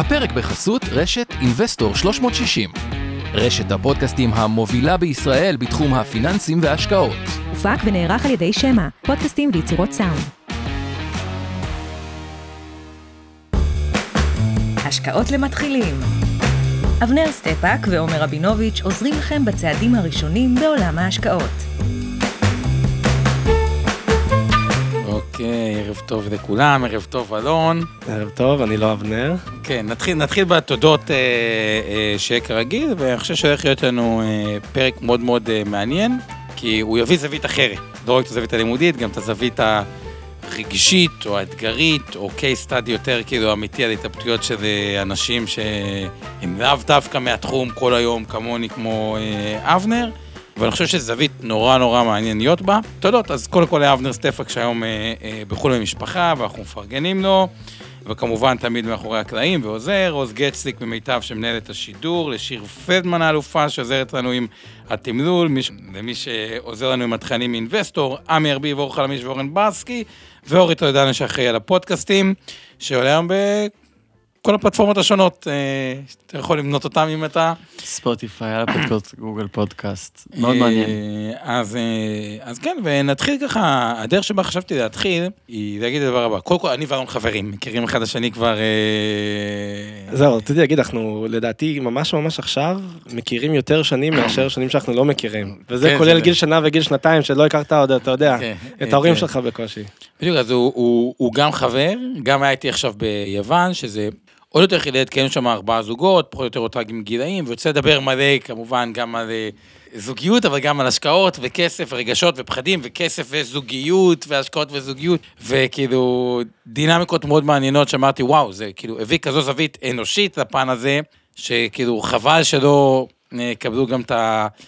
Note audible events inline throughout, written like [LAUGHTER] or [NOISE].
הפרק בחסות רשת Investor 360. רשת הפודקאסטים המובילה בישראל בתחום הפיננסים וההשקעות. הופק ונערך על ידי שמע, פודקאסטים ויצירות סאונד. השקעות למתחילים אבנר סטפאק ועומר רבינוביץ' עוזרים לכם בצעדים הראשונים בעולם ההשקעות. אוקיי, ערב טוב לכולם, ערב טוב אלון. ערב טוב, אני לא אבנר. כן, נתחיל, נתחיל בתודות אה, אה, שיהיה כרגיל, ואני חושב שהולך להיות לנו אה, פרק מאוד מאוד אה, מעניין, כי הוא יביא זווית אחרת. לא רק את הזווית הלימודית, גם את הזווית הרגשית או האתגרית, או case study יותר כאילו אמיתי על התלבטויות של אה, אנשים שהם לאו דווקא מהתחום כל היום, כמוני, כמו אה, אבנר. ואני חושב שזו זווית נורא נורא מעניין להיות בה. תודות, אז קודם כל לאבנר סטפק שהיום אה, אה, בחו"ל במשפחה, ואנחנו מפרגנים לו, וכמובן תמיד מאחורי הקלעים ועוזר, עוז גצליק ממיטב שמנהל את השידור, לשיר פלדמן האלופה שעוזרת לנו עם התמלול, מי, למי שעוזר לנו עם התכנים מאינבסטור, עמי ארביב, אור חלמיש ואורן ברסקי, ואורי טולדנה שאחראי על הפודקאסטים, שעולה היום ב... כל הפלטפורמות השונות, אה, אתה יכול למנות אותם אם אתה... ספוטיפיי, על הפודקאסט, גוגל פודקאסט, מאוד מעניין. אה, אז, אה, אז כן, ונתחיל ככה, הדרך שבה חשבתי להתחיל, היא להגיד את הדבר הבא. קודם כל, אני ואלון חברים, מכירים אחד השני כבר... זהו, רציתי להגיד, אנחנו לדעתי ממש ממש עכשיו מכירים יותר שנים מאשר שנים שאנחנו לא מכירים. וזה כן, כולל גיל שנה וגיל שנתיים שלא הכרת עוד, אתה יודע, כן, את ההורים כן. שלך בקושי. בדיוק, אז הוא, גם חבר, גם היה איתי עכשיו ביוון, שזה עוד יותר חידד, כי היינו שם ארבעה זוגות, פחות או יותר אותה עם גילאים, ויוצא לדבר מלא, כמובן, גם על אה, זוגיות, אבל גם על השקעות וכסף ורגשות ופחדים, וכסף וזוגיות, והשקעות וזוגיות, וכאילו, דינמיקות מאוד מעניינות, שאמרתי, וואו, זה כאילו הביא כזו זווית אנושית לפן הזה, שכאילו, חבל שלא אה, קבלו גם את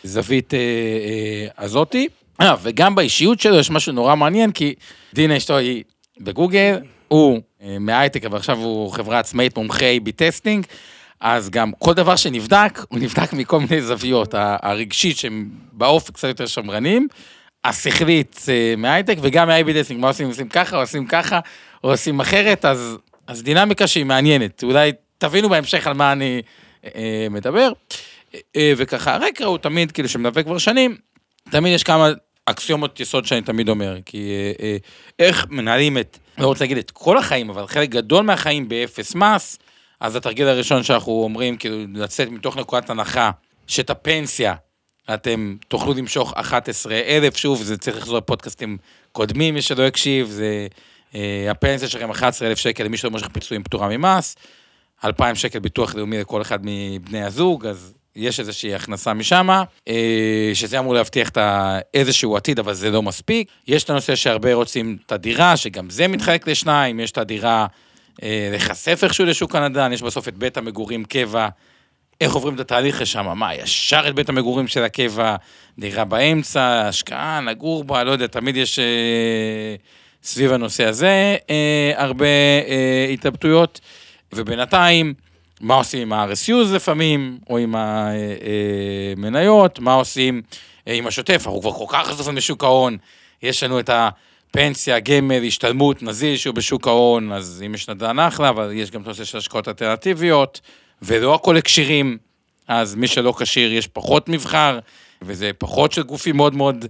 הזווית אה, אה, הזאתי. אה, וגם באישיות שלו יש משהו נורא מעניין, כי דינה אשתו היא בגוגל, הוא אה, מהייטק, אבל עכשיו הוא חברה עצמאית, מומחה A-B testing, אז גם כל דבר שנבדק, הוא נבדק מכל מיני זוויות, הרגשית שהם באופק קצת יותר שמרנים, השכלית אה, מהייטק, וגם מה-A-B testing, מה עושים, עושים ככה, או עושים ככה, או עושים אחרת, אז, אז דינמיקה שהיא מעניינת, אולי תבינו בהמשך על מה אני אה, מדבר. אה, וככה, הרקע הוא תמיד, כאילו, שמלווה כבר שנים, תמיד יש כמה אקסיומות יסוד שאני תמיד אומר, כי אה, אה, איך מנהלים את, לא רוצה להגיד את כל החיים, אבל חלק גדול מהחיים באפס מס, אז התרגיל הראשון שאנחנו אומרים, כאילו, לצאת מתוך נקודת הנחה, שאת הפנסיה אתם תוכלו למשוך 11,000, שוב, זה צריך לחזור לפודקאסטים קודמים, מי שלא הקשיב, זה אה, הפנסיה שלכם 11,000 שקל למי שלא מושך פיצויים פטורה ממס, 2,000 שקל ביטוח לאומי לכל אחד מבני הזוג, אז יש איזושהי הכנסה משם, אה, שזה אמור להבטיח את איזשהו עתיד, אבל זה לא מספיק. יש את הנושא שהרבה רוצים את הדירה, שגם זה מתחלק לשניים, יש את הדירה אה, להיחשף איכשהו לשוק הנדל"ן, יש בסוף את בית המגורים קבע, איך עוברים את התהליך לשם, מה, ישר את בית המגורים של הקבע, דירה באמצע, השקעה, לגור בה, לא יודע, תמיד יש אה, סביב הנושא הזה הרבה התלבטויות, ובינתיים, מה עושים עם ה-RSUs לפעמים, או עם המניות, מה עושים אה, עם השוטף, אנחנו כבר כל כך חשופים בשוק ההון, יש לנו את הפנסיה, גמל, השתלמות, נזיל שהוא בשוק ההון, אז אם יש נדל"ן אחלה, אבל יש גם את הנושא של השקעות אלטרנטיביות, ולא הכל הקשירים, אז מי שלא כשיר יש פחות מבחר, וזה פחות של גופים מאוד מאוד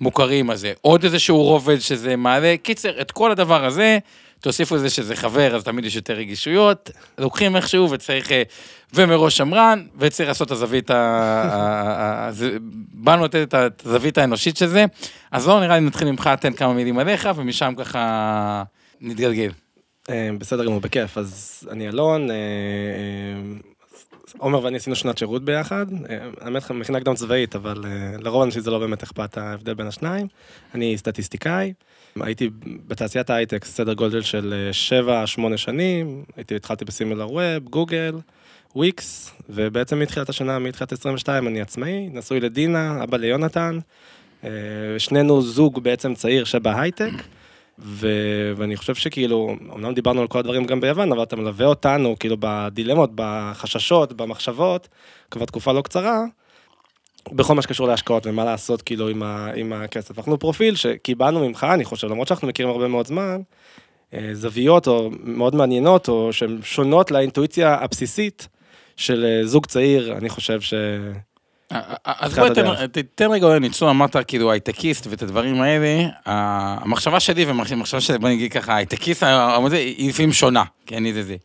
מוכרים, אז זה עוד איזשהו רובד שזה מעלה. קיצר, את כל הדבר הזה, תוסיפו לזה שזה חבר, אז תמיד יש יותר רגישויות, לוקחים איכשהו וצריך, אה, ומראש שמרן, וצריך לעשות את הזווית, ה- באנו לתת את הזווית האנושית של זה, אז לא נראה לי נתחיל ממך, תן כמה מילים עליך, ומשם ככה נתגלגל. אה, בסדר גמור, בכיף. אז אני אלון, אה, עומר ואני עשינו שנת שירות ביחד. האמת, מכינה קדם צבאית, אבל לרוב האנשים זה לא באמת אכפת ההבדל בין השניים. אני סטטיסטיקאי, הייתי בתעשיית ההייטק סדר גודל של 7-8 שנים, הייתי, התחלתי בסימולר ווב, גוגל, וויקס, ובעצם מתחילת השנה, מתחילת 22, אני עצמאי, נשוי לדינה, אבא ליונתן. אה, שנינו זוג בעצם צעיר שבהייטק. ו... ואני חושב שכאילו, אמנם דיברנו על כל הדברים גם ביוון, אבל אתה מלווה אותנו כאילו בדילמות, בחששות, במחשבות, כבר תקופה לא קצרה, בכל מה שקשור להשקעות ומה לעשות כאילו עם, ה... עם הכסף. אנחנו פרופיל שקיבלנו ממך, אני חושב, למרות שאנחנו מכירים הרבה מאוד זמן, אה, זוויות או מאוד מעניינות, או שהן שונות לאינטואיציה הבסיסית של אה, זוג צעיר, אני חושב ש... אז תחילת בוא. תתן רגע אולי ניצול, אמרת כאילו הייטקיסט ואת הדברים האלה, המחשבה שלי והמחשבה שלי, בוא נגיד ככה, הייטקיסט, היא לפעמים שונה, כי אני זה זה.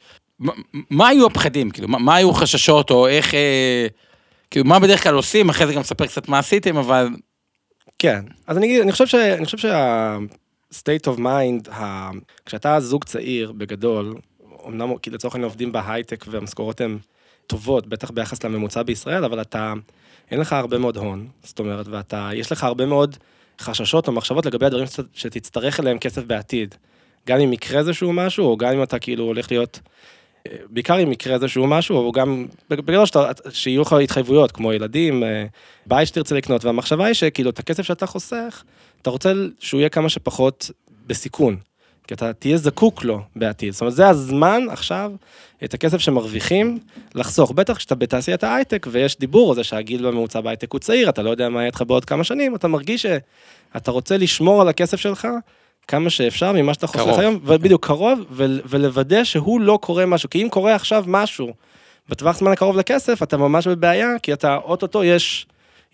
מה- היו הפחדים, כאילו, מה- היו חששות, או איך, אה, כאילו, מה בדרך כלל עושים, אחרי זה גם ספר קצת מה עשיתם, אבל כן, אז אני אני חושב ש... אני חושב שה... state of mind, ה... כשאתה זוג צעיר בגדול, אמנם כי לצורך העניין עובדים בהייטק והמשכורות הן טובות, בטח ביחס לממוצע בישראל, אבל אתה, אין לך הרבה מאוד הון, זאת אומרת, ואתה, יש לך הרבה מאוד חששות או מחשבות לגבי הדברים שת- שתצטרך אליהם כסף בעתיד. גם אם יקרה איזשהו משהו, או גם אם אתה כאילו הולך להיות, בעיקר אם יקרה איזשהו משהו, או גם, בגלל שיהיו לך התחייבויות, כמו ילדים, אה, בית שתרצה לקנות, והמחשבה היא שכאילו את הכסף שאתה חוסך, אתה רוצה שהוא יהיה כמה שפחות בסיכון. כי אתה תהיה זקוק לו בעתיד. זאת אומרת, זה הזמן עכשיו, את הכסף שמרוויחים, לחסוך. בטח כשאתה בתעשיית ההייטק, ויש דיבור על זה שהגיל בממוצע בהייטק הוא צעיר, אתה לא יודע מה יהיה איתך בעוד כמה שנים, אתה מרגיש שאתה רוצה לשמור על הכסף שלך כמה שאפשר ממה שאתה חוסך קרוב. היום, ובדיוק קרוב, ו- ולוודא שהוא לא קורה משהו. כי אם קורה עכשיו משהו בטווח זמן הקרוב לכסף, אתה ממש בבעיה, כי אתה, אוטוטו יש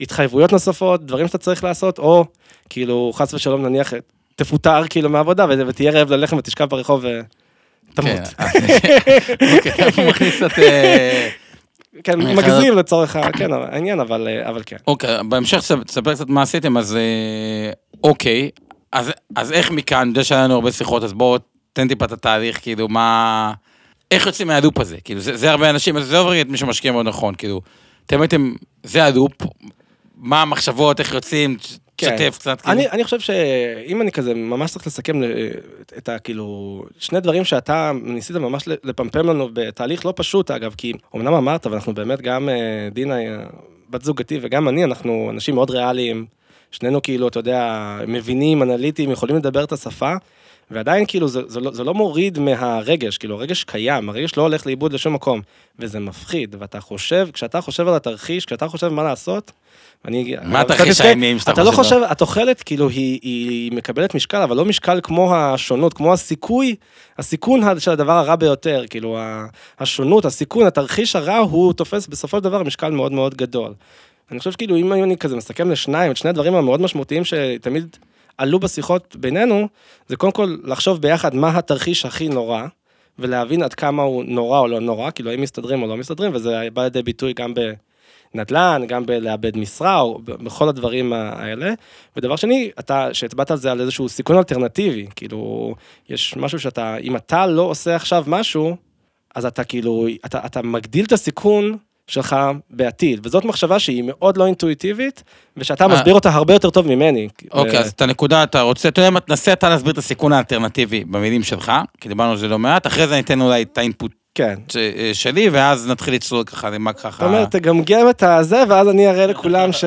התחייבויות נוספות, דברים שאתה צריך לעשות, או כאילו, חס ושלום נניח, תפוטר כאילו מהעבודה, ותהיה רעב ללחם ותשכב ברחוב ותמות. אוקיי, אתה מכניס קצת... אה, כן, מגזים לצורך כן, העניין, אבל אה, אבל כן. אוקיי, בהמשך תס- תספר קצת מה עשיתם, אז אה, אוקיי, אז, אז איך מכאן, אני יודע שהיה לנו הרבה שיחות, אז בואו תן טיפה את התהליך, כאילו, מה... איך יוצאים מהלופ הזה? כאילו, זה, זה הרבה אנשים, אז זה עובר את מי שמשקיע מאוד נכון, כאילו, אתם הייתם, זה הלופ, מה המחשבות, איך יוצאים, כן. תשתף קצת, כאילו. אני, אני חושב שאם אני כזה ממש צריך לסכם אה, את- ה... כאילו, שני דברים שאתה ניסית ממש לפמפם לנו בתהליך לא פשוט, אגב, כי אמנם אמרת, ואנחנו באמת גם אה, דינה, בת זוגתי, וגם אני, אנחנו אנשים מאוד ריאליים, שנינו כאילו, אתה יודע, מבינים, אנליטיים, יכולים לדבר את השפה, ועדיין כאילו זה, זה, לא, זה לא מוריד מהרגש, כאילו הרגש קיים, הרגש לא הולך לאיבוד לשום מקום, וזה מפחיד, ואתה חושב, כשאתה חושב על התרחיש, כשאתה חושב מה לעשות, אני... מה התרחיש האימים שאתה אתה לא חושב חושב, התוחלת כאילו היא, היא מקבלת משקל, אבל לא משקל כמו השונות, כמו הסיכוי, הסיכון של הדבר הרע ביותר, כאילו השונות, הסיכון, התרחיש הרע, הוא תופס בסופו של דבר משקל מאוד מאוד גדול. אני חושב שכאילו אם אני כזה מסכם לשניים, את שני הדברים המאוד משמעותיים שתמיד עלו בשיחות בינינו, זה קודם כל לחשוב ביחד מה התרחיש הכי נורא, ולהבין עד כמה הוא נורא או לא נורא, כאילו האם מסתדרים או לא מסתדרים, וזה בא לידי ביטוי גם בנדל"ן, גם בלאבד משרה, או בכל הדברים האלה. ודבר שני, אתה, שהצבעת על זה על איזשהו סיכון אלטרנטיבי, כאילו, יש משהו שאתה, אם אתה לא עושה עכשיו משהו, אז אתה כאילו, אתה, אתה מגדיל את הסיכון שלך בעתיד, וזאת מחשבה שהיא מאוד לא אינטואיטיבית, ושאתה אה. מסביר אותה הרבה יותר טוב ממני. אוקיי, אז את הנקודה, אתה רוצה, אתה יודע מה, תנסה אתה להסביר את הסיכון האלטרנטיבי במילים שלך, כי דיברנו על זה לא מעט, אחרי זה אני אתן אולי את האינפוט כן. ש- אה, שלי, ואז נתחיל לצלול ככה למה ככה. אתה אומר, תגמגם את הזה, ואז אני אראה לכולם ש...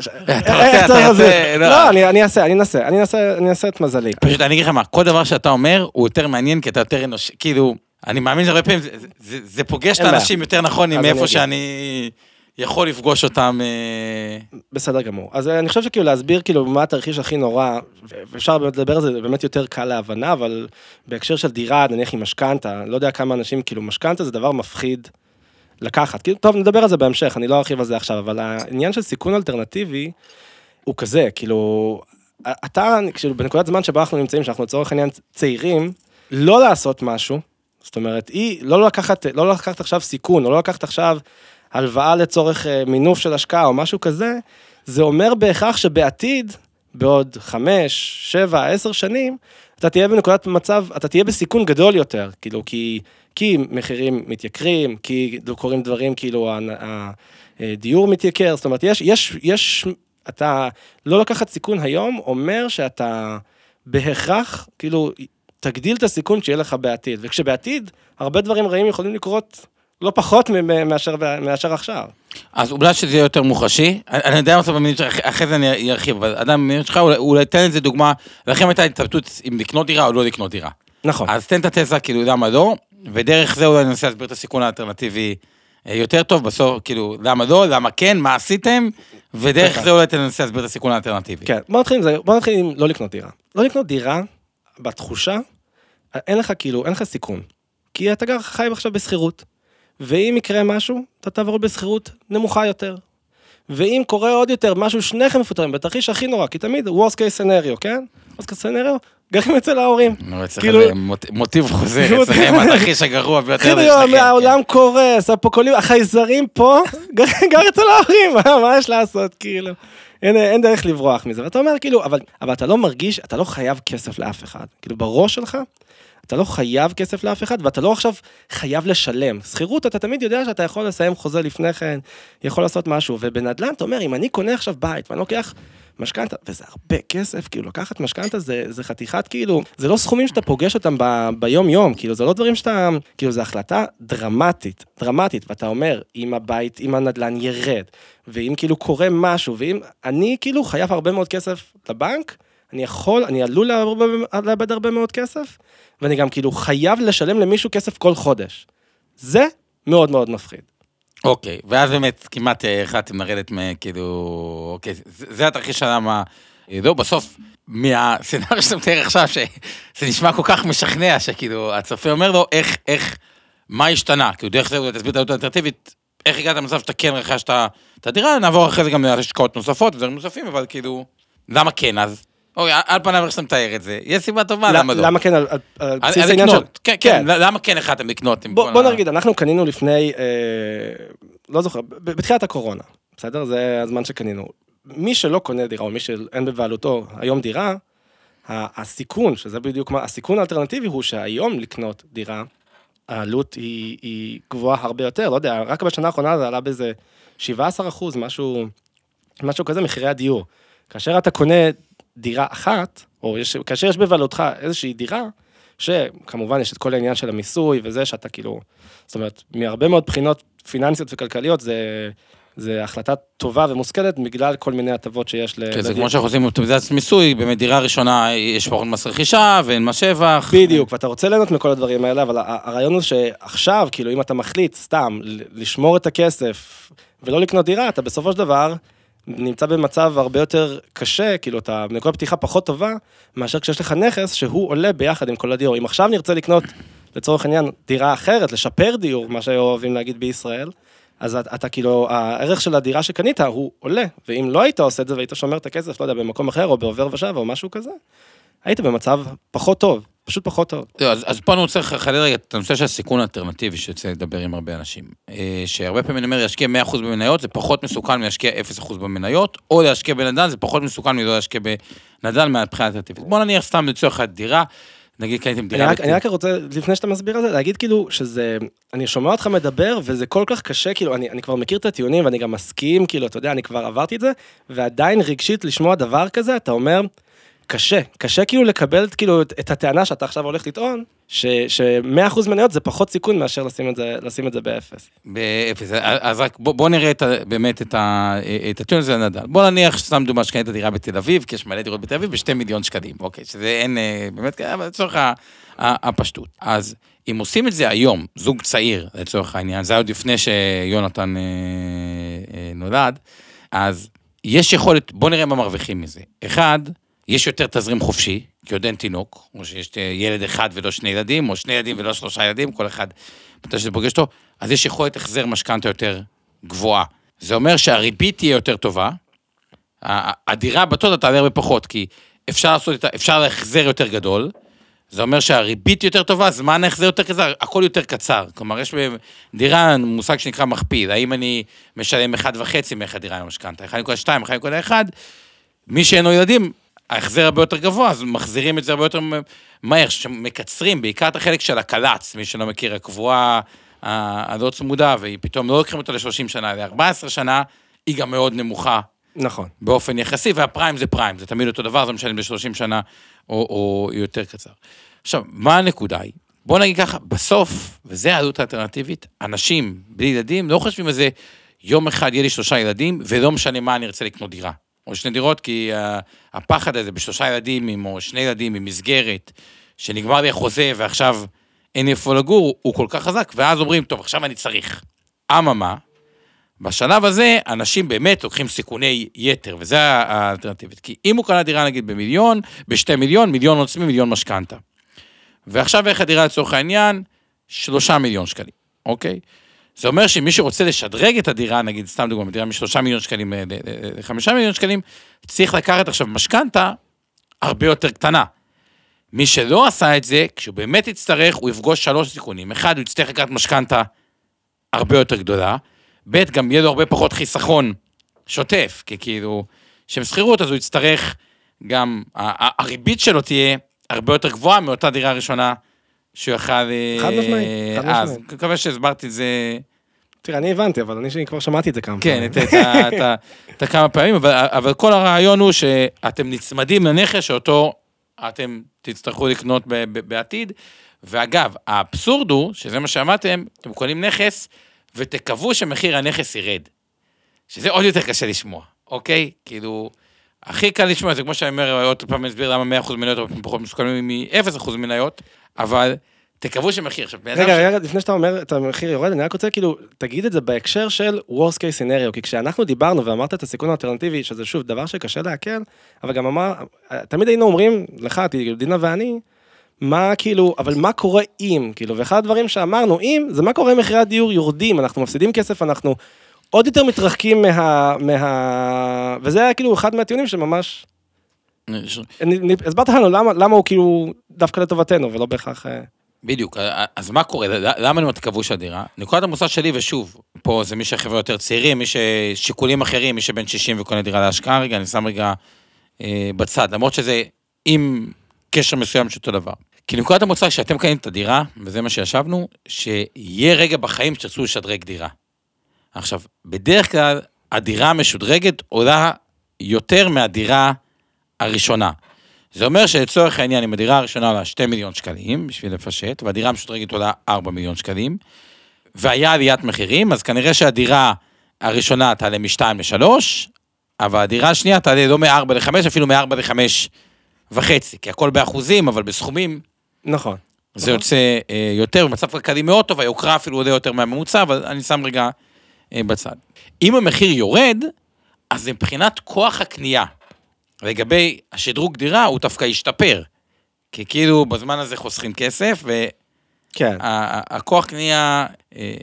ש- רוצה, איך אתה רוצה? לא. לא, אני אעשה, אני אנסה, אני אנסה את מזלי. פשוט אני אגיד לך מה, כל דבר שאתה אומר הוא יותר מעניין כי אתה יותר אנושי, כאילו, אני מאמין שהרבה פעמים זה- זה- זה פוגש את. האנשים יותר נכון מאיפה. שאני יכול לפגוש אותם. אה, בסדר גמור. אז אני חושב שכאילו להסביר כאילו מה התרחיש הכי נורא, ואפשר באמת לדבר על זה, זה באמת יותר קל להבנה, אבל בהקשר של דירה, נניח עם משכנתה, לא יודע כמה אנשים, כאילו משכנתה זה דבר מפחיד לקחת. כאילו, טוב, נדבר על זה בהמשך, אני לא ארחיב על זה עכשיו, אבל העניין של סיכון אלטרנטיבי הוא כזה, כאילו, אתה, כאילו, בנקודת זמן שבה אנחנו נמצאים, שאנחנו לצורך העניין צעירים, לא לעשות משהו, זאת אומרת, היא לא לקחת, לא לקחת עכשיו סיכון, או לא לקחת עכשיו הלוואה לצורך אה, מינוף של השקעה או משהו כזה, זה אומר בהכרח שבעתיד, בעוד חמש, שבע, עשר שנים, אתה תהיה בנקודת מצב, אתה תהיה בסיכון גדול יותר, כאילו, כי, כי מחירים מתייקרים, כי קורים דברים, כאילו, הדיור מתייקר, זאת אומרת, יש, יש, יש, אתה לא לקחת סיכון היום, אומר שאתה בהכרח, כאילו, תגדיל את הסיכון שיהיה לך בעתיד, וכשבעתיד, הרבה דברים רעים יכולים לקרות לא פחות מאשר, מאשר עכשיו. אז אולי שזה יהיה יותר מוחשי, אני יודע בסוף במילים שלך, אחרי זה אני ארחיב, אבל אדם במילים שלך, אולי- אולי תן איזה דוגמה, לכם הייתה התלבטות אם לקנות דירה או לא לקנות דירה. נכון. אז תן את התזה, כאילו, למה לא, ודרך זה אולי ננסה להסביר את הסיכון האלטרנטיבי אה, יותר טוב, בסוף, כאילו, למה לא, למה כן, מה עשיתם, ודרך. זה אולי תנסה להסביר את הסיכון האלטרנטיבי. כן, בוא נתחיל עם זה, בוא נתחיל עם לא לקנות דירה. לא לקנות דירה, בתחושה, אין לך כאילו, אין לך סיכון. כי אתה גר חי עכשיו בשכירות. ואם יקרה משהו, אתה תעבור בשכירות נמוכה יותר. ואם קורה עוד יותר, משהו שניכם מפוטרים, בתרחיש הכי נורא, כי תמיד worst case scenario, כן? worst case scenario, גרים אצל ההורים. נו, אצלך כאילו- זה מוטיב חוזר, אצלכם התרחיש הגרוע ביותר כאילו, שלכם. העולם קורס, החייזרים פה, גר אצל ההורים, מה יש לעשות, כאילו? אין, אין דרך לברוח מזה, ואתה אומר כאילו, אבל, אבל אתה לא מרגיש, אתה לא חייב כסף לאף אחד. כאילו בראש שלך, אתה לא חייב כסף לאף אחד, ואתה לא עכשיו חייב לשלם. שכירות, אתה תמיד יודע שאתה יכול לסיים חוזה לפני כן, יכול לעשות משהו, ובנדל"ן אתה אומר, אם אני קונה עכשיו בית ואני לוקח משכנתה, וזה הרבה כסף, כאילו לקחת משכנתה זה, זה חתיכת כאילו, זה לא סכומים שאתה פוגש אותם ב, ביום יום, כאילו זה לא דברים שאתה, כאילו זו החלטה דרמטית, דרמטית, ואתה אומר, אם הבית, אם הנדל"ן ירד, ואם כאילו קורה משהו, ואם אני כאילו חייב הרבה מאוד כסף לבנק, אני יכול, אני עלול לאבד הרבה מאוד כסף, ואני גם כאילו חייב לשלם למישהו כסף כל חודש. זה מאוד מאוד מפחיד. אוקיי, ואז באמת כמעט אה, החלטתם לרדת. כאילו, אוקיי, זה התרחיש של למה... לא, בסוף, מהסצנריו שאתה מתאר עכשיו, שזה נשמע כל כך משכנע, שכאילו, הצופה אומר לו, איך, איך, מה השתנה? כאילו, דרך זה אולי תסביר את העלות האלטרנטיבית, איך הגעת למצב שאתה כן רכשת את הדירה, נעבור אחרי זה גם להשקעות נוספות ודברים נוספים, אבל כאילו, למה כן אז? אוקיי, על- פניו איך שאתה מתאר את זה, יש סיבה טובה למה לא. למה כן, על, בסיס העניין של... לקנות, כן, כן, למה כן החלטתם לקנות? עם בוא, כל בוא נגיד, אנחנו קנינו לפני, אה, לא זוכר, ב- בתחילת הקורונה, בסדר? זה הזמן שקנינו. מי שלא קונה דירה, או מי שאין בבעלותו היום דירה, הסיכון, שזה בדיוק מה, הסיכון האלטרנטיבי הוא שהיום לקנות דירה, העלות היא, היא גבוהה הרבה יותר, לא יודע, רק בשנה האחרונה זה עלה באיזה 17 אחוז, משהו, משהו כזה, מחירי הדיור. כאשר אתה קונה דירה אחת, או יש, כאשר יש בבעלותך איזושהי דירה, שכמובן יש את כל העניין של המיסוי וזה שאתה כאילו, זאת אומרת, מהרבה מאוד בחינות פיננסיות וכלכליות זה, זה החלטה טובה ומושכלת בגלל כל מיני הטבות שיש ל... כן, זה. כמו שאנחנו עושים אופטימיזציית מיסוי, באמת דירה ראשונה יש פחות מס רכישה ואין מס שבח. בדיוק, ואתה רוצה ליהנות מכל הדברים האלה, אבל הרעיון הוא שעכשיו, כאילו, אם אתה מחליט סתם לשמור את הכסף ולא לקנות דירה, אתה בסופו של דבר נמצא במצב הרבה יותר קשה, כאילו, אתה בנקודת פתיחה פחות טובה, מאשר כשיש לך נכס שהוא עולה ביחד עם כל הדיור. אם עכשיו נרצה לקנות, לצורך העניין, דירה אחרת, לשפר דיור, מה שאוהבים להגיד בישראל, אז אתה, אתה כאילו, הערך של הדירה שקנית הוא עולה, ואם לא היית עושה את זה והיית שומר את הכסף, לא יודע, במקום אחר, או בעובר ושב, או משהו כזה, היית במצב פחות טוב, פשוט פחות טוב. לא, אז, אז פה אני רוצה לחדד רגע את הנושא של הסיכון האלטרנטיבי שיוצא לדבר עם הרבה אנשים. אה, שהרבה פעמים אני אומר, להשקיע 100% במניות זה פחות מסוכן מלהשקיע 0% במניות, או להשקיע בנדל"ן זה פחות מסוכן מלא להשקיע בנדל"ן מהבחינה האלטרנטיבית. בוא נניח סתם לצורך הדירה, נגיד קניתם אני דירה... רק, בת- אני רק רוצה, לפני שאתה מסביר על זה, להגיד כאילו שזה, אני שומע אותך מדבר וזה כל כך קשה, כאילו, אני, אני כבר מכיר את הטיעונים ואני גם מסכים, כאילו, אתה יודע, אני כבר עברתי את זה, ועדיין רגשית לשמוע דבר כזה, אתה אומר, קשה, קשה כאילו לקבל כאילו, את, הטענה שאתה עכשיו הולך לטעון, ש- ש-100% מניות זה פחות סיכון מאשר לשים את זה, לשים את זה באפס. באפס, אז רק בוא, בוא נראה את, באמת את, את הטיעון הזה לנדל. בוא נניח סתם דוגמא שקנית דירה בתל אביב, כי יש מלא דירות בתל אביב, בשתי מיליון שקלים, אוקיי, שזה אין, אה, באמת, אבל לצורך ה- ה- הפשטות. אז אם עושים את זה היום, זוג צעיר, לצורך העניין, זה היה עוד לפני שיונתן אה, אה, נולד, אז יש יכולת, בוא נראה מה מרוויחים מזה. אחד, יש יותר תזרים חופשי, כי עוד אין תינוק, או שיש ילד אחד ולא שני ילדים, או שני ילדים ולא שלושה ילדים, כל אחד, מתי שזה פוגש אותו, אז יש יכולת החזר משכנתה יותר גבוהה. זה אומר שהריבית תהיה יותר טובה, הדירה בטוטו תעלה הרבה פחות, כי אפשר לעשות את ה... אפשר להחזר יותר גדול, זה אומר שהריבית יותר טובה, זמן ההחזר יותר קצר, הכל יותר קצר. כלומר, יש בדירה מושג שנקרא מכפיל, האם אני משלם 1.5 מערך הדירה למשכנתה, 1.2, 1.1, מי שאין לו ילדים, ההחזר הרבה יותר גבוה, אז מחזירים את זה הרבה יותר מהר, שמקצרים, בעיקר את החלק של הקל"צ, מי שלא מכיר, הקבועה הלא צמודה, והיא פתאום לא לוקחים אותה ל-30 שנה, ל-14 שנה, היא גם מאוד נמוכה נכון. באופן יחסי, והפריים זה פריים, זה תמיד אותו דבר, זה משלם ל-30 שנה או, או יותר קצר. עכשיו, מה הנקודה היא? בוא נגיד ככה, בסוף, וזה העלות האלטרנטיבית, אנשים בלי ילדים לא חושבים על זה, יום אחד יהיה לי שלושה ילדים, ולא משנה מה אני ארצה לקנות דירה. או שני דירות, כי uh, הפחד הזה בשלושה ילדים, עם, או שני ילדים עם מסגרת, שנגמר לי החוזה ועכשיו אין איפה לגור, הוא כל כך חזק, ואז אומרים, טוב, עכשיו אני צריך. אממה, בשלב הזה, אנשים באמת לוקחים סיכוני יתר, וזה האלטרנטיבית. כי אם הוא קנה דירה נגיד במיליון, בשתי מיליון, מיליון עוצמי, מיליון משכנתה. ועכשיו ערך הדירה לצורך העניין, שלושה מיליון שקלים, אוקיי? זה אומר שמי שרוצה לשדרג את הדירה, נגיד, סתם דוגמא, דירה משלושה מיליון שקלים אה, לחמישה מיליון שקלים, צריך לקחת עכשיו משכנתה הרבה יותר קטנה. מי שלא עשה את זה, כשהוא באמת יצטרך, הוא יפגוש שלוש סיכונים. אחד, הוא יצטרך לקחת משכנתה הרבה יותר גדולה. ב', גם יהיה לו הרבה פחות חיסכון שוטף, כי כאילו, כשהם שכירות, אז הוא יצטרך גם, הריבית שלו תהיה הרבה יותר גבוהה מאותה דירה ראשונה שהוא יכל... אה, חד משמעית, חד אז, משמעית. מקווה שהסברתי את זה, תראה, אני הבנתי, אבל אני כבר שמעתי את זה כמה כן, פעמים. את ה- את הכמה פעמים, אבל, אבל כל הרעיון הוא שאתם נצמדים לנכס שאותו אתם תצטרכו לקנות ב- ב- בעתיד. ואגב, האבסורד הוא, שזה מה שאמרתם, אתם קונים נכס ותקוו שמחיר הנכס ירד. שזה עוד יותר קשה לשמוע, אוקיי? כאילו, הכי קל לשמוע, זה כמו שאני אומר, עוד פעם אני אסביר למה 100% מניות פחות מסוכנים מ-0% מניות, אבל תקוו שמחיר, עכשיו, רגע, ש- רגע, לפני שאתה אומר את המחיר יורד, אני רק רוצה כאילו, תגיד את זה בהקשר של worst case scenario, כי כשאנחנו דיברנו ואמרת את הסיכון האלטרנטיבי, שזה שוב דבר שקשה לעכל, אבל גם אמר, תמיד היינו אומרים, לך, דינה ואני, מה כאילו, אבל מה קורה אם, כאילו, ואחד הדברים שאמרנו, אם, זה מה קורה אם מחירי הדיור יורדים, אנחנו מפסידים כסף, אנחנו עוד יותר מתרחקים מה... מה... וזה היה כאילו אחד מהטיעונים שממש, הסברת לנו למה, למה הוא כאילו דווקא לטובתנו, ולא בהכרח... אה, בדיוק, אז מה קורה? למה אני אומר תקוו שהדירה? נקודת המוצא שלי, ושוב, פה זה מי שחבר'ה יותר צעירים, מי ששיקולים אחרים, מי שבן 60 וקונה דירה להשקעה, רגע, אני שם רגע אה, בצד, למרות שזה עם קשר מסוים של אותו דבר. כי נקודת המוצא שאתם קנים את הדירה, וזה מה שישבנו, שיהיה רגע בחיים שתרצו לשדרג דירה. עכשיו, בדרך כלל, הדירה המשודרגת עולה יותר מהדירה הראשונה. זה אומר שלצורך העניין, אם הדירה הראשונה עולה 2 מיליון שקלים, בשביל לפשט, והדירה המשודרגת עולה 4 מיליון שקלים, והיה עליית מחירים, אז כנראה שהדירה הראשונה תעלה מ-2 ל-3, אבל הדירה השנייה תעלה לא מ-4 ל-5, אפילו מ-4 ל-5 וחצי, כי הכל באחוזים, אבל בסכומים נכון. זה יוצא אה, יותר, במצב כלכלי מאוד טוב, היוקרה אפילו עולה יותר מהממוצע, אבל אני שם רגע בצד. אם המחיר יורד, אז מבחינת כוח הקנייה, לגבי השדרוג דירה, הוא דווקא ישתפר. כי כאילו בזמן הזה חוסכים כסף, כן. והכוח קנייה אה,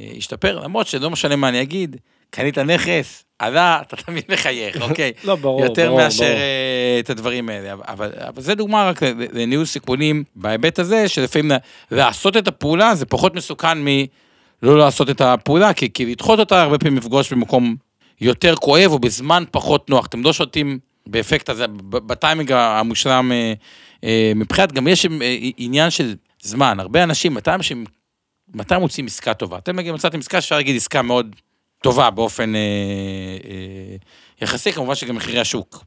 אה, ישתפר, למרות שלא משנה מה אני אגיד, קנית נכס, עלה, [LAUGHS] אתה תמיד מחייך, אוקיי? לא, ברור, יותר ברור, מאשר ברור. אה, את הדברים האלה. אבל- אבל, זה דוגמה רק לניהול סיכונים בהיבט הזה, שלפעמים לעשות את הפעולה זה פחות מסוכן מלא לעשות את הפעולה, כי, כי לדחות אותה הרבה פעמים לפגוש במקום יותר כואב או בזמן פחות נוח. אתם לא שותים באפקט הזה, בטיימינג המושלם אה, אה, מבחינת, גם יש אה, עניין של זמן. הרבה אנשים, מתי אנשים, מתי מוצאים עסקה טובה? אתם נגיד מצאתם עסקה שאפשר להגיד עסקה מאוד טובה באופן אה, אה, יחסי, כמובן שגם מחירי השוק.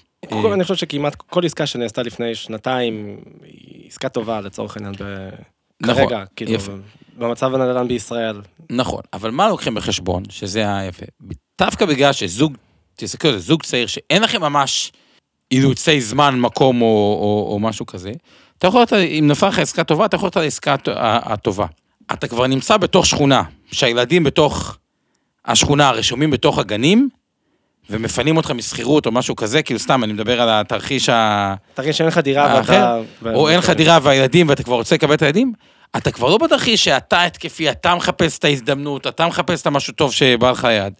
אני חושב שכמעט כל עסקה שנעשתה לפני שנתיים היא עסקה טובה לצורך העניין נכון, כרגע, כאילו, יפה. במצב הנדל"ן בישראל. נכון, אבל מה לוקחים בחשבון, שזה היפה? דווקא בגלל שזוג, תסתכלו על זה, זוג צעיר שאין לכם ממש אילוצי זמן, מקום או, או, או משהו כזה, אתה יכול לתת, אם נפל לך עסקה טובה, אתה יכול לתת לעסקה הטובה. אתה כבר נמצא בתוך שכונה, שהילדים בתוך השכונה רשומים בתוך הגנים, ומפנים אותך משכירות או משהו כזה, כאילו סתם, אני מדבר על התרחיש ה... תרגיש שאין לך דירה ואתה... או אין לך דירה והילדים ואתה כבר רוצה לקבל את הילדים, אתה כבר לא בתרחיש שאתה התקפי, אתה מחפש את ההזדמנות, אתה מחפש את המשהו טוב שבא לך ליד.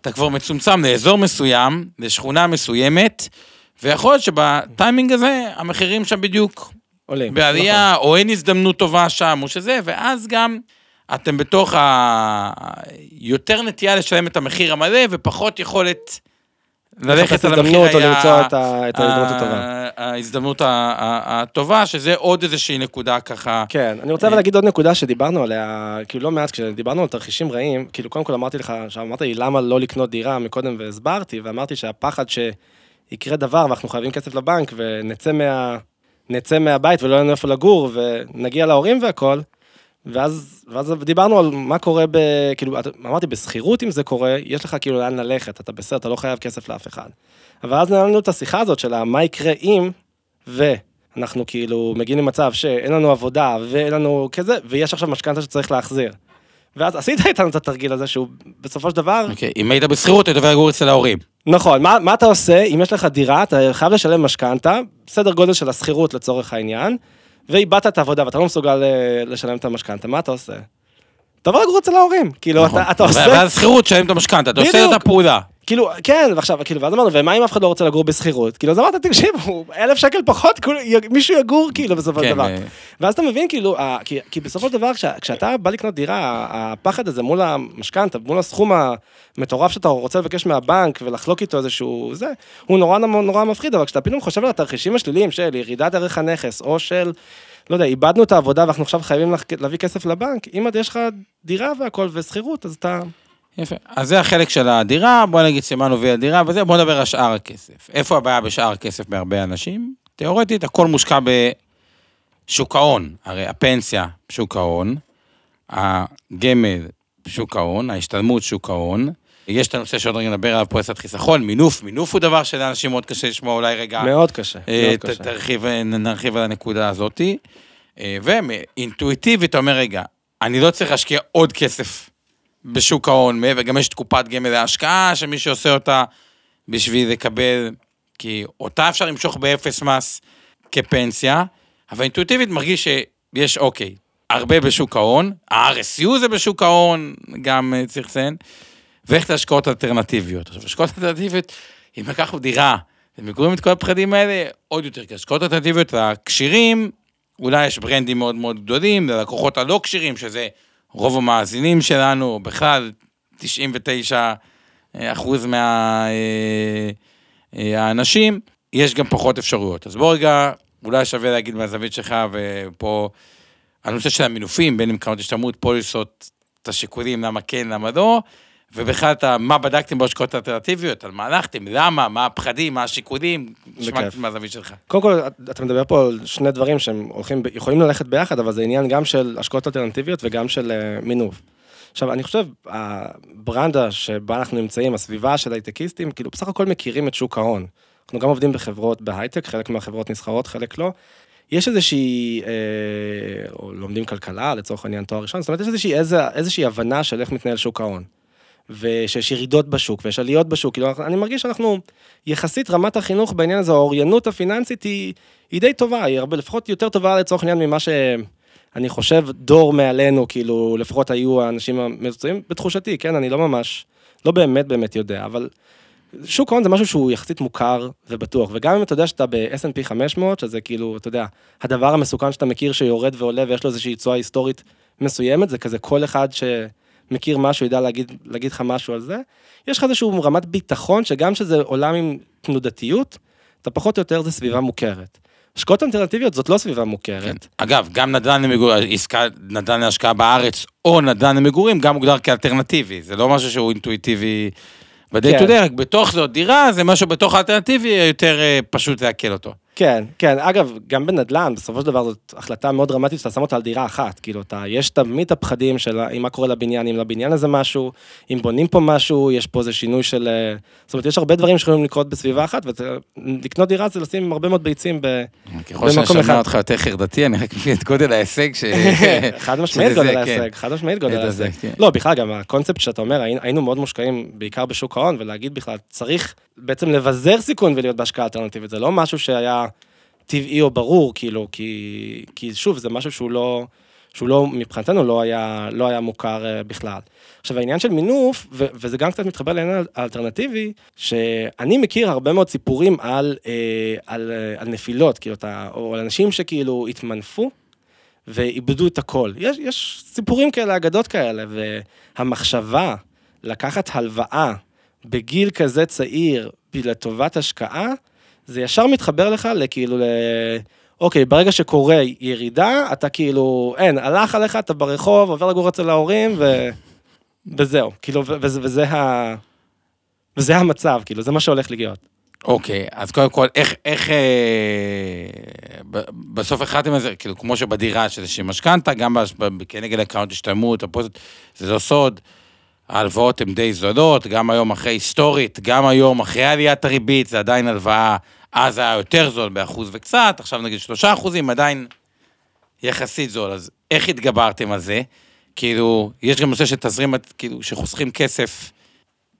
אתה כבר מצומצם לאזור מסוים, לשכונה מסוימת, ויכול להיות שבטיימינג הזה, המחירים שם בדיוק עולים. בעלייה, או אין הזדמנות טובה שם, או שזה, ואז גם אתם בתוך ה... יותר נטייה לשלם את המחיר המלא, ופחות יכולת ללכת לחפש על המחיר או היה- למצוא את ה- את ההזדמנות הטובה. ההזדמנות הטובה, שזה עוד איזושהי נקודה ככה. כן, אני רוצה אבל להגיד עוד נקודה שדיברנו עליה, כאילו לא מעט, כשדיברנו על תרחישים רעים, כאילו קודם כל אמרתי לך, שאמרת לי למה לא לקנות דירה מקודם והסברתי, ואמרתי שהפחד שיקרה דבר ואנחנו חייבים כסף לבנק ונצא מה... נצא מהבית ולא יהיה לנו איפה לגור ונגיע להורים והכל, ואז, ואז דיברנו על מה קורה ב... כאילו, את- אמרתי, בשכירות אם זה קורה, יש לך כאילו לאן ללכת, אתה בסדר, אתה לא חייב כסף לאף אחד. אבל אז נהיה לנו את השיחה הזאת של מה יקרה אם, ואנחנו כאילו מגיעים למצב שאין לנו עבודה ואין לנו כזה, ויש עכשיו משכנתה שצריך להחזיר. ואז עשית איתנו את התרגיל הזה שהוא בסופו של דבר, אוקיי, אם היית בשכירות, היית עובר לגור אצל ההורים. נכון, מה, מה אתה עושה אם יש לך דירה, אתה חייב לשלם משכנתה, סדר גודל של השכירות לצורך העניין, ואיבדת את העבודה ואתה לא מסוגל אה, לשלם את המשכנתה, מה אתה עושה? אתה עובר לגור אצל ההורים, כאילו, נכון. אתה, אתה עושה... ואז שכירות, תשלם את המשכנתה, אתה עושה. את הפעולה. כאילו, כן, ועכשיו, כאילו, ואז אמרנו, ומה אם אף אחד לא רוצה לגור בשכירות? כאילו, אז אמרת, תקשיבו, אלף שקל פחות, י- מישהו יגור, כאילו, בסופו של כן, דבר. אה, ואז אתה מבין, כאילו, ה- כי, כי בסופו של דבר, כש, כשאתה בא לקנות דירה, הפחד הזה מול המשכנתה, מול הסכום המטורף שאתה רוצה לבקש מהבנק ולחלוק איתו איזשהו זה, הוא נורא נורא, נורא מפחיד, אבל כשאתה פתאום חושב על התרחישים השליליים של ירידת ערך הנכס, או של, לא יודע, איבדנו את העבודה ואנחנו עכשיו חייבים להביא כסף לבנק, אם עד יש לך דירה והכל ושכירות, אז אתה... יפה. אז זה החלק של הדירה, בוא נגיד סימן הוביל הדירה וזה, בוא נדבר על שאר הכסף. איפה הבעיה בשאר הכסף בהרבה אנשים? תיאורטית, הכל מושקע בשוק ההון. הרי הפנסיה, שוק ההון, הגמל, שוק ההון, ההשתלמות, שוק ההון. יש את הנושא שעוד רגע נדבר עליו, פוליסת חיסכון, מינוף, מינוף הוא דבר שלאנשים מאוד קשה לשמוע, אולי רגע... מאוד קשה, אה, מאוד ת- קשה. תרחיב, נרחיב על הנקודה הזאתי. אה, ואינטואיטיבית, אתה אומר, רגע, אני לא צריך להשקיע עוד כסף בשוק ההון, מעבר, גם יש את קופת גמל להשקעה, שמי שעושה אותה בשביל לקבל, כי אותה אפשר למשוך באפס מס כפנסיה, אבל אינטואיטיבית מרגיש שיש, אוקיי, הרבה בשוק ההון, ה-RSU זה בשוק ההון, גם אה, צריך לציין, ואיך את ההשקעות האלטרנטיביות. עכשיו, השקעות אלטרנטיביות, אם לקחנו דירה, ומגורים את כל הפחדים האלה, עוד יותר קשה. השקעות אלטרנטיביות הכשירים, אולי יש ברנדים מאוד מאוד גדולים, ללקוחות הלא כשירים, שזה רוב המאזינים שלנו, בכלל 99 אחוז מהאנשים, יש גם פחות אפשרויות. אז בוא רגע, אולי שווה להגיד מהזווית שלך, ופה, הנושא של המינופים, בין אם קרנות השתלמות, פוליסות, את השיקולים, למה כן, למה לא, ובכלל, אתה, מה בדקתם בהשקעות האלטרנטיביות, על מה הלכתם, למה, מה הפחדים, מה השיקולים, נשמע. מהזווית שלך. קודם כל, אתה מדבר פה על שני דברים שהם הולכים, יכולים ללכת ביחד, אבל זה עניין גם של השקעות אלטרנטיביות וגם של אה, מינוף. עכשיו, אני חושב, הברנדה שבה אנחנו נמצאים, הסביבה של הייטקיסטים, כאילו, בסך הכל מכירים את שוק ההון. אנחנו גם עובדים בחברות בהייטק, חלק מהחברות נסחרות, חלק לא. יש איזושהי, אה, או לומדים כלכלה, לצורך העניין תואר ראשון, זאת אומרת, יש איזושהי, איזושהי הבנה של איך מתנהל שוק ההון. ושיש ירידות בשוק ויש עליות בשוק, כאילו, אני מרגיש שאנחנו, יחסית רמת החינוך בעניין הזה, האוריינות הפיננסית היא, היא די טובה, היא הרבה, לפחות יותר טובה לצורך העניין ממה שאני חושב דור מעלינו, כאילו, לפחות היו האנשים המקצועיים, בתחושתי, כן, אני לא ממש, לא באמת באמת יודע, אבל שוק ההון זה משהו שהוא יחסית מוכר ובטוח, וגם אם אתה יודע שאתה ב-S&P 500, שזה כאילו, אתה יודע, הדבר המסוכן שאתה מכיר שיורד ועולה ויש לו איזושהי תשואה היסטורית מסוימת, זה כזה כל אחד שמכיר משהו ידע להגיד, להגיד לך משהו על זה. יש לך איזושהי רמת ביטחון, שגם שזה עולם עם תנודתיות, אתה פחות או יותר זה סביבה מוכרת. השקעות אלטרנטיביות זאת לא סביבה מוכרת. כן. אגב, גם נדל"ן למגורים, עסקה, נדל"ן להשקעה בארץ, או נדל"ן למגורים, גם מוגדר כאלטרנטיבי. זה לא משהו שהוא אינטואיטיבי ב-day כן. to day, רק בתוך זאת דירה, זה משהו בתוך האלטרנטיבי, יותר אה, פשוט לעכל אותו. כן, כן, אגב, גם בנדל"ן, בסופו של דבר זאת החלטה מאוד דרמטית שאתה שם אותה על דירה אחת, כאילו, אתה, יש תמיד את הפחדים של אם מה קורה לבניין, אם לבניין הזה משהו, אם בונים פה משהו, יש פה איזה שינוי של... אה, זאת אומרת, יש הרבה דברים שיכולים לקרות בסביבה אחת, ולקנות דירה זה לשים הרבה מאוד ביצים ב... ככל במקום שאני אחד. שומע אותך יותר חרדתי, אני רק מבין את גודל ההישג ש... [LAUGHS] חד משמעית גודל זה, כן. ההישג, חד משמעית גודל ההישג. כן. לא, בכלל, גם הקונספט שאתה אומר, היינו מאוד מושקעים בעיקר בשוק ההון, ולהגיד בכלל, צריך בעצם לבזר סיכון ולהיות בהשקעה אלטרנטיבית, זה לא משהו שהיה טבעי או ברור, כאילו, כי, כי שוב, זה משהו שהוא לא, שהוא לא, מבחינתנו לא היה, לא היה מוכר אה, בכלל. עכשיו, העניין של מינוף, ו- וזה גם קצת מתחבר לעניין האלטרנטיבי, שאני מכיר הרבה מאוד סיפורים על, אה, על, אה, על נפילות, כאילו, אתה, או על אנשים שכאילו התמנפו, ואיבדו את הכל. יש, יש סיפורים כאלה, אגדות כאלה, והמחשבה לקחת הלוואה בגיל כזה צעיר לטובת השקעה, זה ישר מתחבר לך לכאילו ל... אוקיי, ברגע שקורה ירידה, אתה כאילו, אין, הלך עליך, אתה ברחוב, עובר לגור אצל ההורים, ו... וזהו, כאילו, וזה, וזה, ה... וזה המצב, כאילו, זה מה שהולך להיות. אוקיי, אז קודם כל, איך, איך, אה, בסוף החלטתם על זה, כאילו, כמו שבדירה של איזושהי משכנתה, גם כנגד הקרנות השתלמות, הפוזיט, זה לא סוד, ההלוואות הן די זולות, גם היום אחרי היסטורית, גם היום אחרי עליית הריבית, זה עדיין הלוואה, אז היה יותר זול באחוז וקצת, עכשיו נגיד שלושה אחוזים, עדיין יחסית זול, אז איך התגברתם על זה? כאילו, יש גם נושא של תזרים, כאילו, שחוסכים כסף,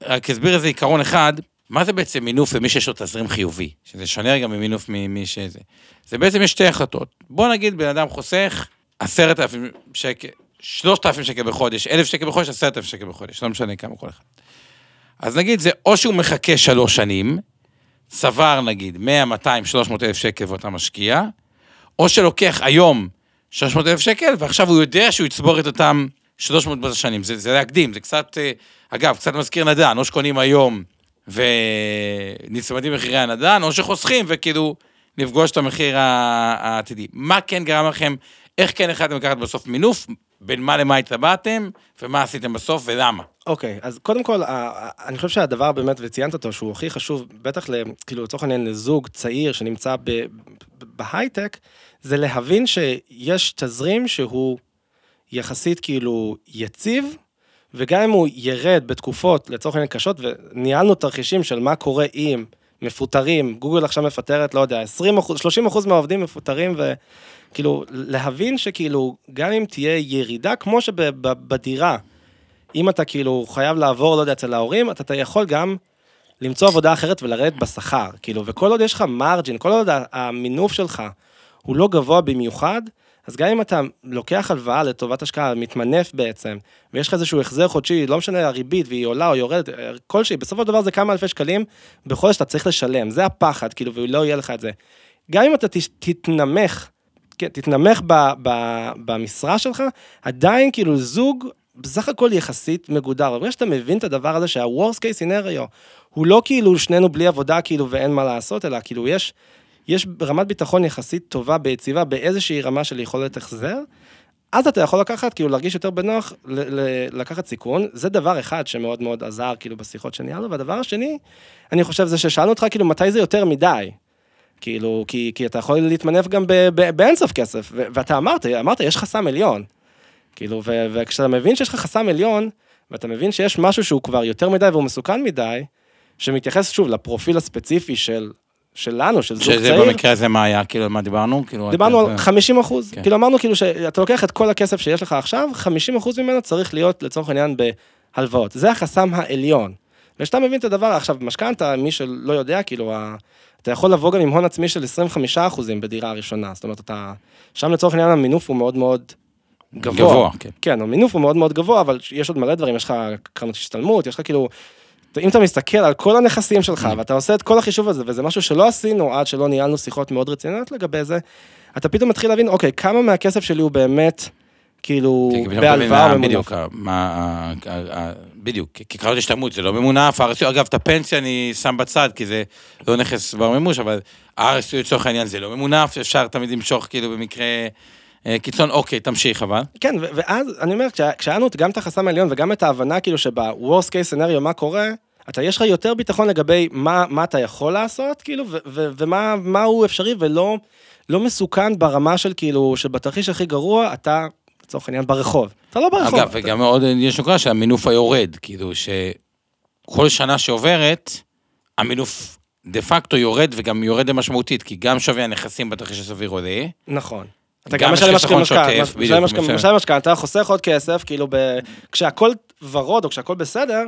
רק אסביר איזה עיקרון אחד, מה זה בעצם מינוף למי שיש לו תזרים חיובי? שזה שונה רגע ממינוף ממי שזה. זה בעצם יש שתי החלטות. בוא נגיד בן אדם חוסך עשרת אלפים שקל, שלושת אלפים שקל בחודש, אלף שקל בחודש, עשרת אלפים שקל בחודש, לא משנה כמה כל אחד. אז נגיד זה או שהוא מחכה שלוש שנים, צבר נגיד 100, 200, 300 אלף שקל ואתה משקיע, או שלוקח היום 300 אלף שקל, ועכשיו הוא יודע שהוא יצבור את אותם 300 בשנים. זה, זה להקדים, זה קצת, אה, אגב, קצת מזכיר נדל"ן, או שקונים היום ונצמדים מחירי הנדל"ן, או שחוסכים וכאילו לפגוש את המחיר העתידי. מה כן גרם לכם, איך כן החלטתם לקחת בסוף מינוף, בין מה למה התלבטתם, ומה עשיתם בסוף ולמה? אוקיי, אז קודם כל, אני חושב שהדבר באמת, וציינת אותו, שהוא הכי חשוב, בטח, כאילו, לצורך העניין, לזוג צעיר שנמצא בהייטק, זה להבין שיש תזרים שהוא יחסית כאילו יציב, וגם אם הוא ירד בתקופות לצורך העניין קשות, וניהלנו תרחישים של מה קורה אם מפוטרים, גוגל עכשיו מפטרת, לא יודע, 20 אחוז, 30 אחוז מהעובדים מפוטרים, וכאילו, להבין שכאילו, גם אם תהיה ירידה, כמו שבדירה, אם אתה כאילו חייב לעבור, לא יודע, אצל ההורים, אתה, אתה יכול גם למצוא עבודה אחרת ולרדת בשכר, כאילו, וכל עוד יש לך מרג'ין, כל עוד המינוף שלך הוא לא גבוה במיוחד, אז גם אם אתה לוקח הלוואה לטובת השקעה, מתמנף בעצם, ויש לך איזשהו החזר חודשי, לא משנה הריבית, והיא עולה או יורדת, כלשהי, בסופו של דבר זה כמה אלפי שקלים בחודש שאתה צריך לשלם, זה הפחד, כאילו, ולא יהיה לך את זה. גם אם אתה תתנמך, כן, תתנמך ב, ב, במשרה שלך, עדיין כאילו זוג בסך הכל יחסית מגודר. ברגע שאתה מבין את הדבר הזה שה-Worst case scenario הוא לא כאילו שנינו בלי עבודה כאילו ואין מה לעשות, אלא כאילו יש יש רמת ביטחון יחסית טובה ביציבה באיזושהי רמה של יכולת החזר, אז אתה יכול לקחת, כאילו להרגיש יותר בנוח, לקחת סיכון, זה דבר אחד שמאוד מאוד עזר כאילו בשיחות שניהלנו, והדבר השני, אני חושב זה ששאלנו אותך כאילו מתי זה יותר מדי. כאילו, כי, כי אתה יכול להתמנף גם באינסוף כסף, ואתה אמרת, אמרת, יש חסם עליון. כאילו, וכשאתה מבין שיש לך חסם עליון, ואתה מבין שיש משהו שהוא כבר יותר מדי והוא מסוכן מדי, שמתייחס שוב לפרופיל הספציפי של שלנו, של זוג צעיר. שזה במקרה הזה מה היה, כאילו, מה דיברנו? כאילו, דיברנו על 50 אחוז. כן. כאילו, אמרנו כאילו שאתה לוקח את כל הכסף שיש לך עכשיו, 50 אחוז ממנו צריך להיות לצורך העניין בהלוואות. זה החסם העליון. וכשאתה מבין את הדבר, עכשיו, משכנתה, מי שלא יודע, כאילו, אתה יכול לבוא גם עם הון עצמי של 25 אחוזים בדירה הראשונה. זאת אומרת, אתה, שם לצורך העניין המינוף הוא מאוד מאוד גבוה. גבוה, כן. כן, המינוף הוא מאוד מאוד גבוה, אבל יש עוד מלא דברים, יש לך קרנות השתלמות, יש לך כאילו אם אתה מסתכל על כל הנכסים שלך mm. ואתה עושה את כל החישוב הזה, וזה משהו שלא עשינו עד שלא ניהלנו שיחות מאוד רציניות לגבי זה, אתה פתאום מתחיל להבין, אוקיי, כמה מהכסף שלי הוא באמת, כאילו, בהלוואה ממונף. בדיוק, מה, בדיוק, כי קרנות השתלמות זה לא ממונף, אגב, את הפנסיה אני שם בצד, כי זה לא נכס בר מימוש, אבל RSU לצורך העניין זה לא ממונף, אפשר תמיד למשוך כאילו במקרה... אה, קיצון, אוקיי, תמשיך אבל. כן, ואז אני אומר, כשהיה לנו גם את החסם העליון וגם את ההבנה כאילו שב-Worst case scenario מה קורה, אתה, יש לך יותר ביטחון לגבי מה, מה אתה יכול לעשות, כאילו, ו, ו, ומה הוא אפשרי ולא לא מסוכן ברמה של כאילו, שבתרחיש הכי גרוע, אתה, לצורך העניין, ברחוב. אתה לא ברחוב. אגב, אתה... וגם מאוד, יש נקודה שהמינוף היורד, כאילו, שכל שנה שעוברת, המינוף דה פקטו יורד וגם יורד משמעותית, כי גם שווי הנכסים בתרחיש הסביר עולה. נכון. אתה גם משלם משכנתה, משלם משכנתה, חוסך עוד כסף, כאילו כשהכל ורוד או כשהכל בסדר,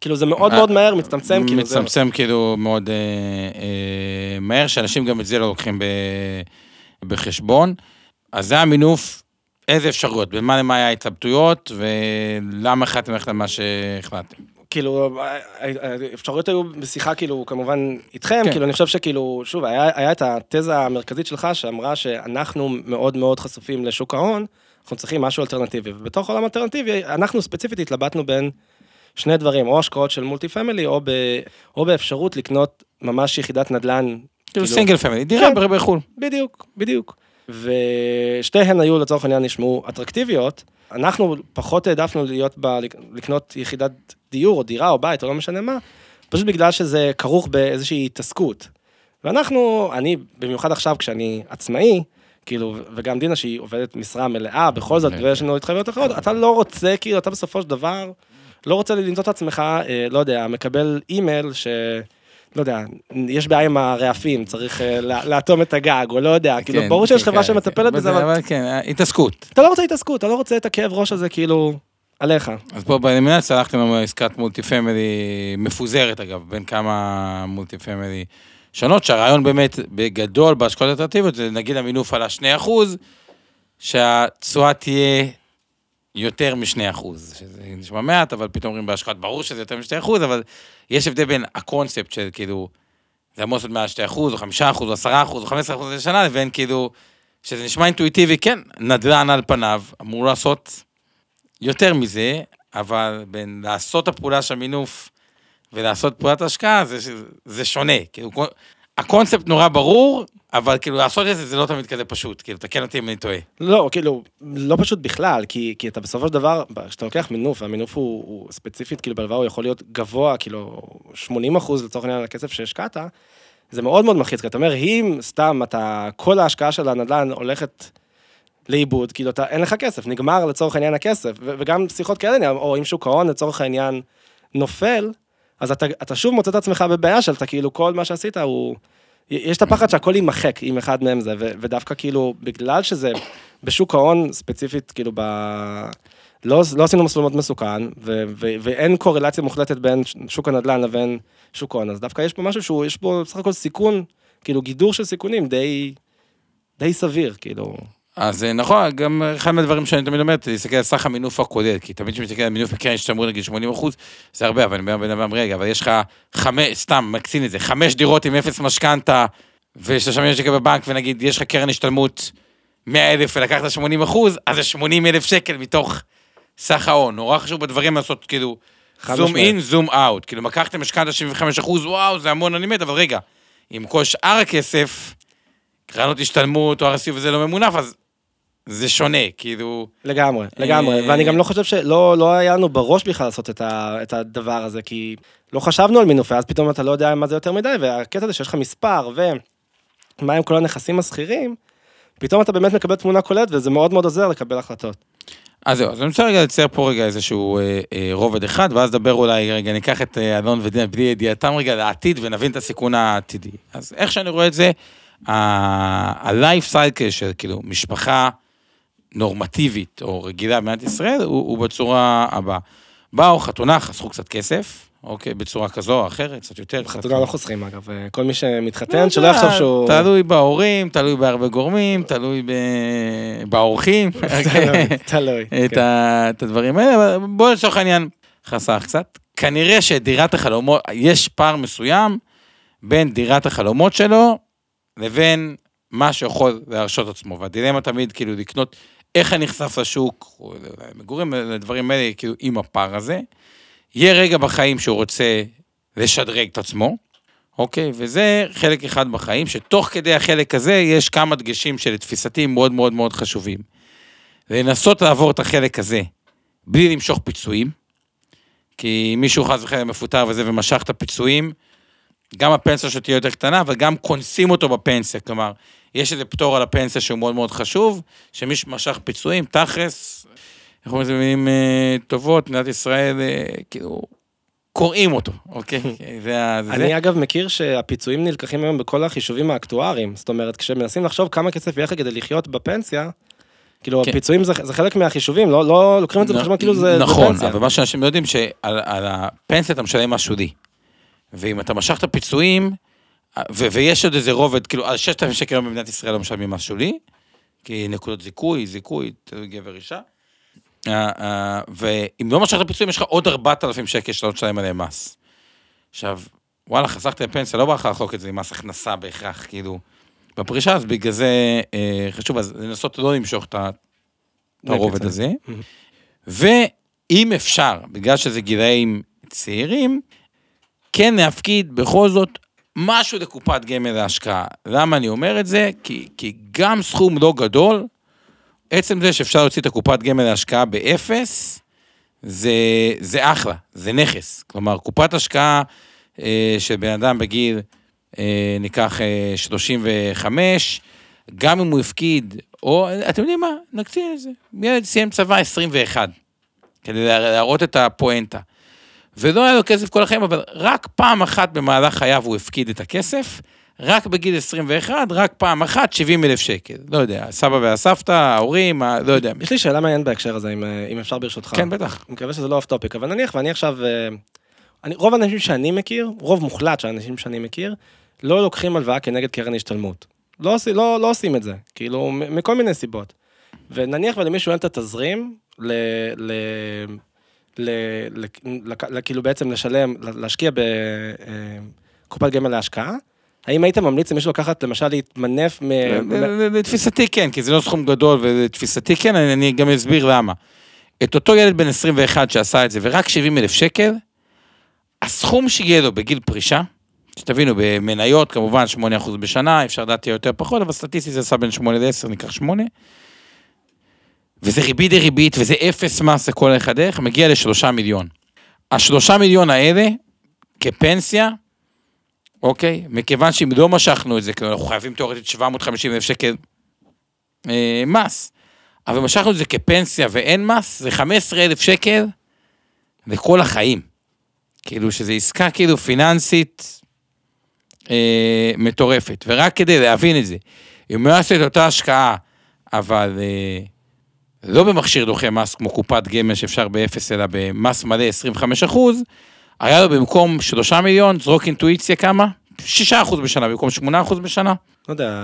כאילו זה מאוד מאוד מהר מצטמצם, כאילו. מצטמצם כאילו מאוד אה, אה, מהר, שאנשים גם את זה לא לוקחים בחשבון. אז זה המינוף, איזה אפשרויות, במה למה היה התלבטויות, ולמה החלטתם ללכת למה שהחלטתם. כאילו, האפשרויות היו בשיחה, כאילו, כמובן, איתכם, כן. כאילו, אני חושב שכאילו, שוב, היה, היה את התזה המרכזית שלך, שאמרה שאנחנו מאוד מאוד חשופים לשוק ההון, אנחנו צריכים משהו אלטרנטיבי, ובתוך עולם אלטרנטיבי, אנחנו ספציפית התלבטנו בין שני דברים, או השקעות של multi family, או, ב, או באפשרות לקנות ממש יחידת נדל"ן. כאילו single family, דירה כן, בחו"ל. בדיוק, בדיוק. ושתיהן היו לצורך העניין נשמעו אטרקטיביות. אנחנו פחות העדפנו להיות ב... לקנות יחידת דיור או דירה או בית או לא משנה מה, פשוט בגלל שזה כרוך באיזושהי התעסקות. ואנחנו, אני, במיוחד עכשיו כשאני עצמאי, כאילו, וגם דינה שהיא עובדת משרה מלאה, בכל זאת, ויש לנו התחייבויות אחרות, אתה לא רוצה, כאילו, אתה בסופו של דבר, לא רוצה למצוא את עצמך, אה, לא יודע, מקבל אימייל ש... לא יודע, יש בעיה עם הרעפים, צריך אה, לאטום את הגג, או לא יודע, כאילו, כן, ברור שיש כן, חברה כן, שמטפלת בזה, אבל... כן, התעסקות. אתה לא רוצה התעסקות, אתה לא רוצה את הכאב ראש הזה, כאילו... עליך. אז פה באלימינציה הלכתם עם עסקת multi family מפוזרת אגב, בין כמה multi family שונות, שהרעיון באמת בגדול בהשקעות אלטרנטיביות זה נגיד המינוף על ה-2%, שהתשואה תהיה יותר מ-2%, שזה נשמע מעט, אבל פתאום אומרים בהשקעות, ברור שזה יותר מ-2%, אבל יש הבדל בין הקונספט של כאילו, זה אמור לעשות מעל 2% או 5% או 10% או 15% לשנה, לבין כאילו, שזה נשמע אינטואיטיבי, כן, נדל"ן על פניו, אמור לעשות יותר מזה, אבל בין לעשות הפעולה של המינוף ולעשות פעולת השקעה, זה, זה שונה. כאילו, הקונספט נורא ברור, אבל כאילו לעשות את זה, זה לא תמיד כזה פשוט. כאילו, תקן אותי אם אני טועה. לא, כאילו, לא פשוט בכלל, כי, כי אתה בסופו של דבר, כשאתה לוקח מינוף, והמינוף הוא, הוא ספציפית, כאילו בהלוואה הוא יכול להיות גבוה, כאילו, 80 אחוז לצורך העניין על הכסף שהשקעת, זה מאוד מאוד מלחיץ, כי אתה אומר, אם סתם אתה, כל ההשקעה של הנדל"ן הולכת לאיבוד, כאילו אתה, אין לך כסף, נגמר לצורך העניין הכסף, ו- וגם שיחות כאלה, או אם שוק ההון לצורך העניין נופל, אז אתה, אתה שוב מוצא את עצמך בבעיה של אתה כאילו כל מה שעשית הוא... יש את הפחד שהכל יימחק אם אחד מהם זה, ו- ודווקא כאילו, בגלל שזה בשוק ההון ספציפית, כאילו ב... לא, לא עשינו מסלול מאוד מסוכן, ו- ו- ואין קורלציה מוחלטת בין שוק הנדל"ן לבין שוק ההון, אז דווקא יש פה משהו שהוא, יש פה בסך הכל סיכון, כאילו גידור של סיכונים די, די סביר, כאילו. אז אה, נכון, גם אחד מהדברים שאני תמיד אומר, להסתכל על סך המינוף הכולל, כי תמיד כשמסתכל על מינוף בקרן השתלמות נגיד 80 אחוז, זה הרבה, אבל אני אומר בן אדם, רגע, אבל יש לך חמש, סתם, מקצין את זה, חמש דירות עם אפס משכנתה, ושלושה מיליון שקל בבנק, ונגיד יש לך קרן השתלמות 100 אלף ולקחת 80 אחוז, אז זה 80 אלף שקל מתוך סך ההון. נורא חשוב בדברים לעשות כאילו, זום אין, זום אאוט. כאילו, לקחתם משכנתה 75 אחוז, וואו, זה המון, אני מת, אבל רגע, עם כל שאר הכסף, קרנות השתלמות או הרסיב וזה לא ממונף, אז זה שונה, כאילו... לגמרי, לגמרי, ואני גם לא חושב שלא לא היה לנו בראש בכלל לעשות את, ה, את הדבר הזה, כי לא חשבנו על מינופי, אז פתאום אתה לא יודע מה זה יותר מדי, והקטע הזה שיש לך מספר, ומה עם כל הנכסים השכירים, פתאום אתה באמת מקבל תמונה כוללת, וזה מאוד מאוד עוזר לקבל החלטות. אז זהו, אז אני רוצה רגע לצייר פה רגע איזשהו אה, אה, רובד אחד, ואז נדבר אולי, רגע, ניקח את אה, אלון ודינה בלי ידיעתם רגע לעתיד, ונבין את הסיכון העתידי. אז איך שאני רואה את זה, ה-life cycle של כאילו משפחה נורמטיבית או רגילה במדינת ישראל, הוא, הוא בצורה הבאה. באו חתונה, חסכו קצת כסף, אוקיי, בצורה כזו או אחרת, קצת יותר. חתונה לא חוסכים אגב, כל מי שמתחתן, שלא יחשוב שהוא... תלוי בהורים, תלוי בהרבה גורמים, תלוי באורחים. [LAUGHS] תלוי. [LAUGHS] כן. את הדברים האלה, אבל בואו לצורך העניין, חסך קצת. כנראה שדירת החלומות, יש פער מסוים בין דירת החלומות שלו לבין מה שיכול להרשות עצמו, והדילמה תמיד כאילו לקנות, איך אני נחשף לשוק, או מגורים, לדברים האלה, כאילו עם הפער הזה. יהיה רגע בחיים שהוא רוצה לשדרג את עצמו, אוקיי? וזה חלק אחד בחיים, שתוך כדי החלק הזה יש כמה דגשים שלתפיסתי מאוד מאוד מאוד חשובים. לנסות לעבור את החלק הזה בלי למשוך פיצויים, כי אם מישהו חס וחלילה מפוטר וזה ומשך את הפיצויים, גם הפנסיה שלו תהיה יותר קטנה, וגם קונסים אותו בפנסיה, כלומר, יש איזה פטור על הפנסיה שהוא מאוד מאוד חשוב, שמי שמשך פיצויים, תכלס, איך אומרים לזה במילים אה, טובות, מדינת ישראל, אה, כאילו, קוראים אותו, אוקיי? [LAUGHS] זה, זה אני אגב מכיר שהפיצויים נלקחים היום בכל החישובים האקטואריים, זאת אומרת, כשמנסים לחשוב כמה כסף יהיה לך כדי לחיות בפנסיה, כאילו כן. הפיצויים זה, זה חלק מהחישובים, לא, לא לוקחים את זה בחשבון כאילו זה, נכון, זה פנסיה. אבל מה שאנשים יודעים שעל הפנסיה אתה משלם משהו די. ואם אתה משך את הפיצויים, ו- ויש עוד איזה רובד, כאילו, על 6,000 שקל במדינת ישראל לא משלמים מס שולי, כי נקודות זיכוי, זיכוי, גבר אישה. Uh, uh, ואם לא משכת פיצויים, יש לך עוד 4,000 שקל שאתה לא תשלם עליהם מס. עכשיו, וואלה, חסכתי לפנסיה, לא בא לך לחלוק את זה עם מס הכנסה בהכרח, כאילו, בפרישה, אז בגלל זה uh, חשוב, אז לנסות לא למשוך את הרובד הזה. ואם אפשר, בגלל שזה גילאים צעירים, כן להפקיד בכל זאת משהו לקופת גמל להשקעה. למה אני אומר את זה? כי, כי גם סכום לא גדול, עצם זה שאפשר להוציא את הקופת גמל להשקעה באפס, זה, זה אחלה, זה נכס. כלומר, קופת השקעה אה, של בן אדם בגיל, אה, ניקח אה, 35, גם אם הוא הפקיד, או, אתם יודעים מה, נקצין את זה. ילד סיים צבא 21, כדי להראות את הפואנטה. ולא היה לו כסף כל החיים, אבל רק פעם אחת במהלך חייו הוא הפקיד את הכסף, רק בגיל 21, רק פעם אחת, 70 אלף שקל. לא יודע, הסבא והסבתא, ההורים, ה- לא יודע. יש לי שאלה מעניינת בהקשר הזה, אם, אה, אם אפשר ברשותך. כן, בטח. אני מקווה שזה לא off topic, אבל נניח ואני עכשיו... אה, אני, רוב האנשים שאני מכיר, רוב מוחלט של האנשים שאני מכיר, לא לוקחים הלוואה כנגד קרן השתלמות. לא, לא, לא עושים את זה, כאילו, מכל מיני סיבות. ונניח ולמישהו אין את התזרים, ל... ל... ל... ל... ל... ל... כאילו בעצם לשלם, להשקיע בקופת גמל להשקעה, האם היית ממליץ למישהו לקחת, למשל, להתמנף מ... מ- לתפיסתי כן, כי זה לא סכום גדול, ולתפיסתי כן, אני אני גם אסביר למה. את אותו ילד בן 21 שעשה את זה, ורק 70 אלף שקל, הסכום שיהיה לו בגיל פרישה, שתבינו, במניות כמובן 8% בשנה, אפשר לדעת יותר פחות, אבל סטטיסטית זה עשה בין 8 ל-10, ניקח 8. וזה ריבית דריבית, וזה אפס מס לכל אחד דרך, מגיע לשלושה מיליון. השלושה מיליון האלה, כפנסיה, אוקיי? מכיוון שאם לא משכנו את זה, כאילו אנחנו חייבים תיאורטית 750 אלף שקל אה, מס, אבל משכנו את זה כפנסיה ואין מס, זה 15 אלף שקל לכל החיים. כאילו שזה עסקה כאילו פיננסית אה, מטורפת. ורק כדי להבין את זה, אם הוא יעשה את אותה השקעה, אבל אה, לא במכשיר דוחה מס כמו קופת גמל שאפשר באפס, אלא במס מלא 25 אחוז, היה לו במקום 3 מיליון, זרוק אינטואיציה כמה? 6 אחוז בשנה במקום 8 אחוז בשנה. לא יודע,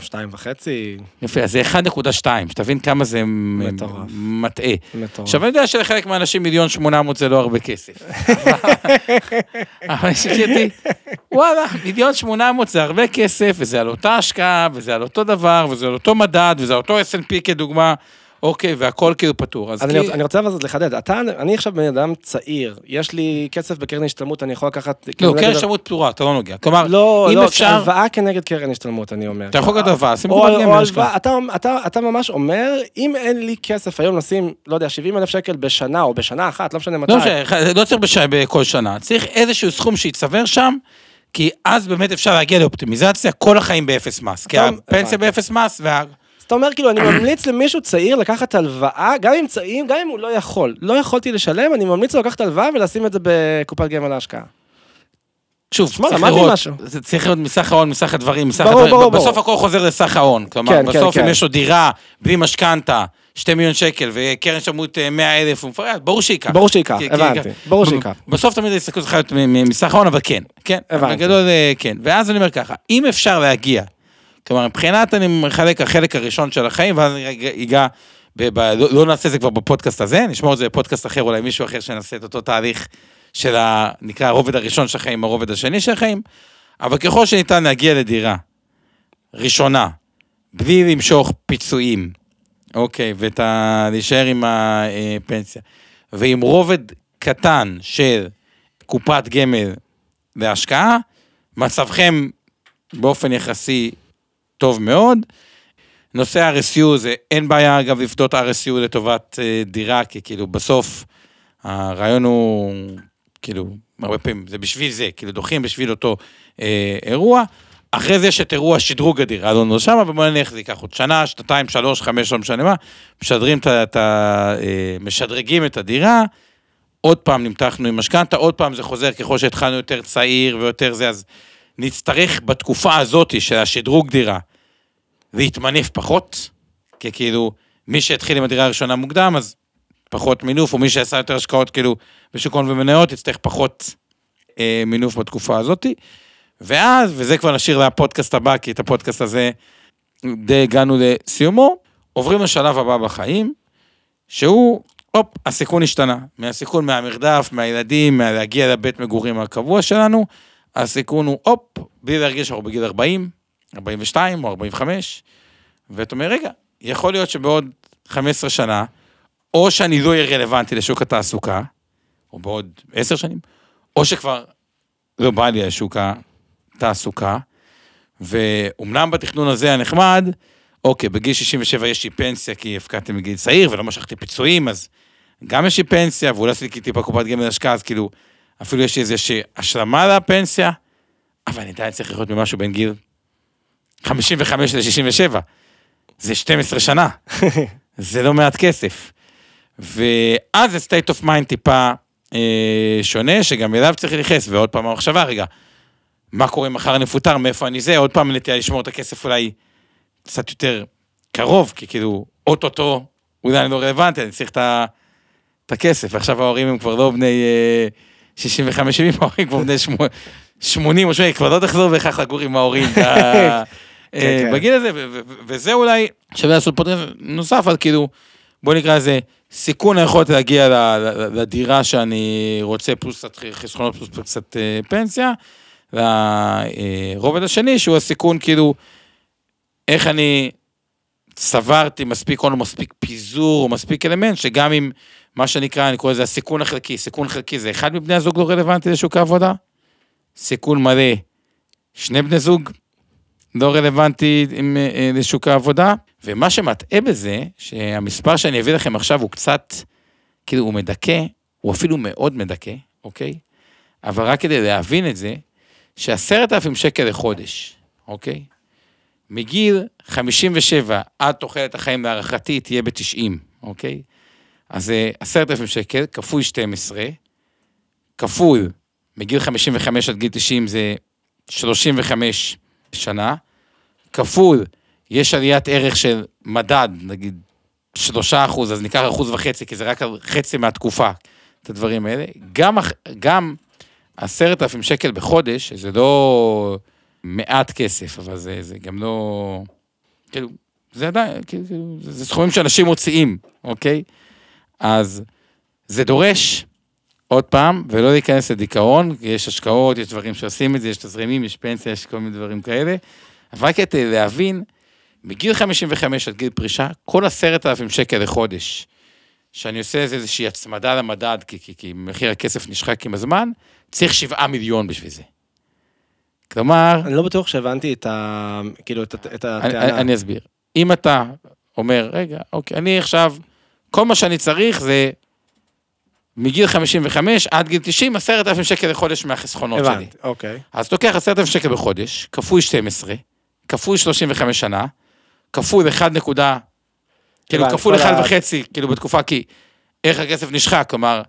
שתיים וחצי, יפה, אז זה 1.2, שתבין כמה זה מטורף. מטעה. מטורף. עכשיו אני יודע שלחלק מהאנשים מיליון 800 זה לא הרבה כסף. [LAUGHS] אבל אותי, וואלה, מיליון 800 זה הרבה כסף, וזה על אותה השקעה, וזה על אותו דבר, וזה על אותו מדד, וזה על אותו S&P כדוגמה, אוקיי, והכל כאילו פתור. אז אז כי- אני, אני רוצה אבל לחדד, אתה, אני עכשיו בן אדם צעיר, יש לי כסף בקרן השתלמות, אני יכול לקחת... לא, כאילו קרן השתלמות פתורה, אתה לא נוגע. כלומר, לא, אם לא, אפשר, הלוואה כנגד קרן השתלמות, אני אומר. אתה יכול לקחת הלוואה, שים קופת גמל. הלוואה, אתה, אתה, אתה ממש אומר, אם אין לי כסף היום לשים, לא יודע, 70 אלף שקל בשנה, או בשנה אחת, לא משנה מתי. לא משנה, לא צריך בש- בכל שנה, צריך איזשהו סכום שיצטבר שם, כי אז באמת אפשר להגיע לאופטימיזציה כל החיים באפס מס. כי הפנסיה. באפס מס, וה... אתה אומר, כאילו, אני ממליץ למישהו צעיר לקחת הלוואה, גם אם צעיר, גם אם הוא לא יכול. לא יכולתי לשלם, אני ממליץ לו לקחת הלוואה ולשים את זה בקופת גמל להשקעה. שוב, שמע, צריך למדתי לראות, משהו. זה צריך להיות מסך ההון, מסך הדברים, מסך ברור, הדברים. ברור, בסוף ברור. הכל חוזר לסך ההון. כלומר, כן, כן, בסוף אם כן. יש לו דירה, בלי משכנתה, 2 מיליון שקל, וקרן שמות 100 אלף, הוא מפרט, ברור שייקח. ברור שייקח, הבנתי, ברור שייקח. בסוף תמיד ההסתכלות צריכה להיות מסך ההון, אבל כן, כן. הבנתי. בגדול, אה, כן. ואז אני אומר ככה, אם אפשר להגיע, כלומר, מבחינת אני מחלק החלק הראשון של החיים, ואז אני רגע אגע, לא לא נעשה את זה כבר בפודקאסט הזה, נשמור את זה בפודקאסט אחר, אולי מישהו אחר שנעשה את אותו תהליך של ה... נקרא הרובד הראשון של החיים, הרובד השני של החיים, אבל ככל שניתן להגיע לדירה ראשונה, בלי למשוך פיצויים, אוקיי, ואת ה... להישאר עם הפנסיה, ועם רובד קטן של קופת גמל להשקעה, מצבכם באופן יחסי טוב מאוד. נושא RSU זה, אין בעיה אגב לפדות RSU לטובת אה, דירה, כי כאילו בסוף הרעיון הוא, כאילו, הרבה פעמים זה בשביל זה, כאילו דוחים בשביל אותו אה, אירוע. אחרי זה יש את אירוע שדרוג הדירה, לא נרשם, אבל בוא נניח זה ייקח עוד שנה, שנתיים, שלוש, חמש, לא משנה מה, משדרים. את ה- אה, משדרגים את הדירה, עוד פעם נמתחנו עם משכנתה, עוד פעם זה חוזר ככל שהתחלנו יותר צעיר ויותר זה, אז נצטרך בתקופה הזאת של השדרוג דירה להתמנף פחות, כי כאילו מי שהתחיל עם הדירה הראשונה מוקדם, אז פחות מינוף, או מי שעשה יותר השקעות כאילו בשוק הון ומניות, יצטרך פחות אה, מינוף בתקופה הזאת. ואז, וזה כבר נשאיר לפודקאסט הבא, כי את הפודקאסט הזה די הגענו לסיומו, עוברים לשלב הבא בחיים, שהוא, הופ, הסיכון השתנה. מהסיכון מהמרדף, מהילדים, מהלהגיע לבית מגורים הקבוע שלנו, הסיכון הוא, הופ, בלי להרגיש שאנחנו בגיל 40, 42 או 45, ואתה אומר, רגע, יכול להיות שבעוד 15 שנה, או שאני לא אהיה רלוונטי לשוק התעסוקה, או בעוד 10 שנים, או שכבר לא בא לי לשוק התעסוקה, ואומנם בתכנון הזה הנחמד, אוקיי, בגיל 67 יש לי פנסיה כי הפקדתי מגיל צעיר ולא משכתי פיצויים, אז גם יש לי פנסיה, ואולי עשיתי טיפה קופת גמל השקעה, אז כאילו, אפילו יש לי איזושהי השלמה לפנסיה, אבל אני עדיין צריך לחיות ממשהו בין גיל 55 ל-67. זה 12 שנה, [LAUGHS] זה לא מעט כסף. ואז זה state of mind טיפה אה, שונה, שגם אליו צריך להתייחס, ועוד פעם המחשבה, רגע, מה קורה אם מחר אני מפוטר, מאיפה אני זה, עוד פעם נטייה לשמור את הכסף אולי קצת יותר קרוב, כי כאילו, אוטוטו, אולי אני לא רלוונטי, אני צריך את הכסף, ועכשיו ההורים הם כבר לא בני אה, 65-70, ההורים כבר בני שמ- 80 או 80, כבר לא תחזור בהכרח לגור עם ההורים ב- [LAUGHS] אה, כן. בגיל הזה, וזה אולי שווה לעשות פודקאסט נוסף על כאילו, בוא נקרא לזה, סיכון היכולת להגיע לדירה שאני רוצה, פלוס קצת חסכונות, פלוס קצת אה, פנסיה, לרובד השני, שהוא הסיכון כאילו, איך אני סברתי מספיק הון מספיק פיזור מספיק אלמנט, שגם אם מה שנקרא, אני קורא לזה הסיכון החלקי, סיכון חלקי זה אחד מבני הזוג לא רלוונטי לשוק העבודה, סיכון מלא, שני בני זוג לא רלוונטי עם, אה, לשוק העבודה, ומה שמטעה בזה, שהמספר שאני אביא לכם עכשיו הוא קצת, כאילו הוא מדכא, הוא אפילו מאוד מדכא, אוקיי? אבל רק כדי להבין את זה, שעשרת אלפים שקל לחודש, אוקיי? מגיל 57 עד תוחלת החיים להערכתי תהיה ב-90, אוקיי? אז זה עשרת אלפים שקל, כפוי 12, כפול מגיל 55 עד גיל 90 זה 35 שנה, כפול, יש עליית ערך של מדד, נגיד שלושה אחוז, אז ניקח אחוז וחצי, כי זה רק חצי מהתקופה, את הדברים האלה. גם, גם עשרת אלפים שקל בחודש, שזה לא מעט כסף, אבל זה, זה גם לא... כאילו, זה עדיין, כאילו, זה, זה סכומים שאנשים מוציאים, אוקיי? אז זה דורש, עוד פעם, ולא להיכנס לדיכאון, יש השקעות, יש דברים שעושים את זה, יש תזרימים, יש פנסיה, יש כל מיני דברים כאלה. אבל רק כדי להבין, מגיל 55 עד גיל פרישה, כל עשרת אלפים שקל לחודש, שאני עושה איזה איזושהי הצמדה למדד, כי, כי, כי מחיר הכסף נשחק עם הזמן, צריך שבעה מיליון בשביל זה. כלומר, אני לא בטוח שהבנתי את ה... כאילו, את, את אני, הטענה. אני אסביר. אם אתה אומר, רגע, אוקיי, אני עכשיו, כל מה שאני צריך זה מגיל 55 עד גיל 90, עשרת אלפים שקל לחודש מהחסכונות שלי. הבנתי, אוקיי. אז אתה לוקח עשרת אלפים שקל בחודש, כפוי 12, כפוי 35 שנה, כפוי 1 נקודה, כאילו כפול כל 1 ה- וחצי, כאילו בתקופה, כי איך הכסף נשחק, כלומר,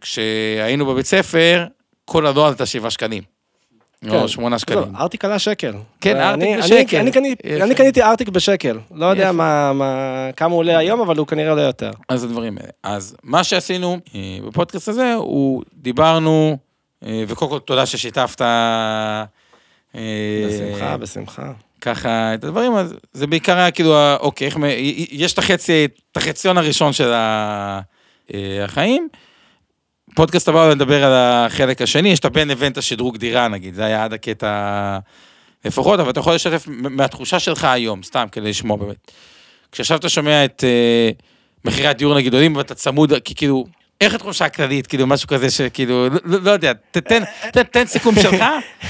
כשהיינו בבית ספר, כל הדואר עלתה 7 שקלים. או 8 שקלים. ארטיק עלה שקל. כן, ארטיק בשקל. אני קניתי- יפה. אני קניתי ארטיק בשקל. לא יודע כמה הוא עולה היום, אבל הוא כנראה עולה יותר. אז הדברים האלה. אז מה שעשינו אה, בפודקאסט הזה, הוא דיברנו, אה, וקודם כל תודה ששיתפת אה, בשמחה, בשמחה. ככה את הדברים, אז זה בעיקר היה כאילו, אוקיי, איך, יש את החצי, את החציון הראשון של החיים. פודקאסט הבא נדבר על החלק השני, יש את הבין לבין את השדרוג דירה נגיד, זה היה עד הקטע לפחות, אבל אתה יכול לשתף מהתחושה שלך היום, סתם כדי לשמוע באמת. כשעכשיו אתה שומע את אה, מחירי הדיור נגיד עולים ואתה צמוד, כי כאילו, איך התחושה הכללית, כאילו משהו כזה שכאילו, לא, לא, לא יודע, ת- תן, תן, תן סיכום שלך,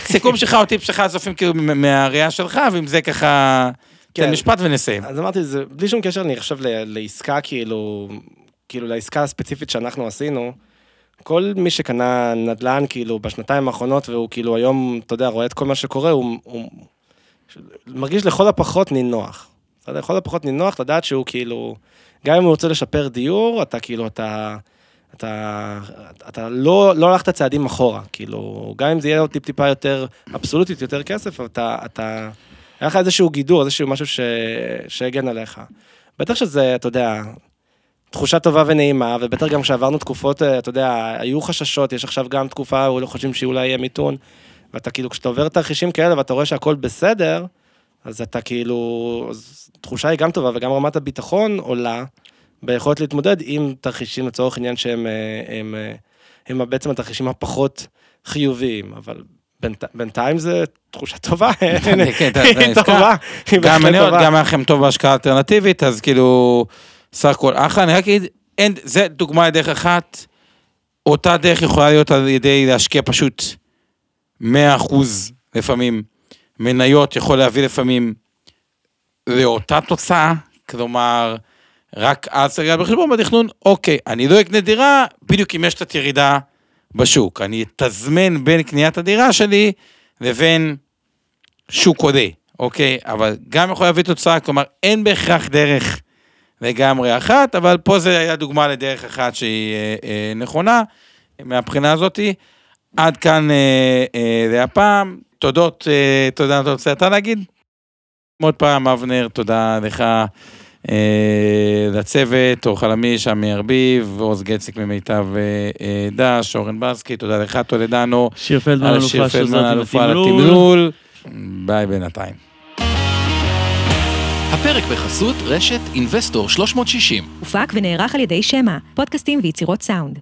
סיכום שלך או טיפ שלך הצופים כאילו מהראייה שלך, ועם זה ככה, תן כן. משפט ונסיים. אז אמרתי, זה בלי שום קשר, אני חושב, לעסקה, כאילו, כאילו, לעסקה הספציפית שאנחנו עשינו, כל מי שקנה נדל"ן, כאילו, בשנתיים האחרונות, והוא כאילו היום, אתה יודע, רואה את כל מה שקורה, הוא, הוא מרגיש לכל הפחות נינוח. אתה יודע, לכל הפחות נינוח לדעת שהוא כאילו, גם אם הוא רוצה לשפר דיור, אתה כאילו, אתה... אתה, אתה לא, לא הלכת צעדים אחורה, כאילו, גם אם זה יהיה עוד טיפ-טיפה יותר אבסולוטית, יותר כסף, אתה, אתה, היה לך איזשהו גידור, איזשהו משהו. שהגן עליך. בטח שזה, אתה יודע, תחושה טובה ונעימה, ובטח גם כשעברנו תקופות, אה, אתה יודע, היו חששות, יש עכשיו גם תקופה, אולי חושבים שאולי יהיה מיתון, ואתה כאילו, כשאתה עובר תרחישים כאלה ואתה רואה שהכל בסדר, אז אתה כאילו, אז תחושה היא גם טובה, וגם רמת הביטחון עולה ביכולת להתמודד עם תרחישים לצורך עניין שהם הם, הם, הם, הם בעצם התרחישים הפחות חיוביים, אבל בינתי- בינתיים זה תחושה טובה, [LAUGHS] כן, [LAUGHS] אתה היא. טובה, היא בהחלט טובה. גם היה לכם טוב בהשקעה אלטרנטיבית, אז כאילו, סך הכל אחלה, אני רק אגיד, אין, זה דוגמה לדרך אחת, אותה דרך יכולה להיות על ידי להשקיע פשוט 100% לפעמים, מניות יכול להביא לפעמים לאותה תוצאה, כלומר, רק אז צריך לקחת בחשבון בתכנון, אוקיי, אני לא אקנה דירה, בדיוק אם יש קצת ירידה בשוק, אני אתזמן בין קניית הדירה שלי לבין שוק עולה, אוקיי? אבל גם יכול להביא תוצאה, כלומר, אין בהכרח דרך לגמרי אחת, אבל פה זה היה דוגמה לדרך אחת שהיא אה, אה, נכונה, מהבחינה הזאתי. עד כאן אה, אה, להפעם. תודות, תודה, אתה רוצה אתה להגיד? עוד פעם, אבנר, תודה לך, לצוות, אור חלמיש, עמי ארביב, עוז גציק ממיטב דש, אורן ברסקי, תודה לך, טולדנו, שיר פלדמן אלופה על התמלול. התמלול. ביי בינתיים. הפרק בחסות רשת אינבסטור 360. הופק ונערך על ידי שמע, פודקאסטים ויצירות סאונד.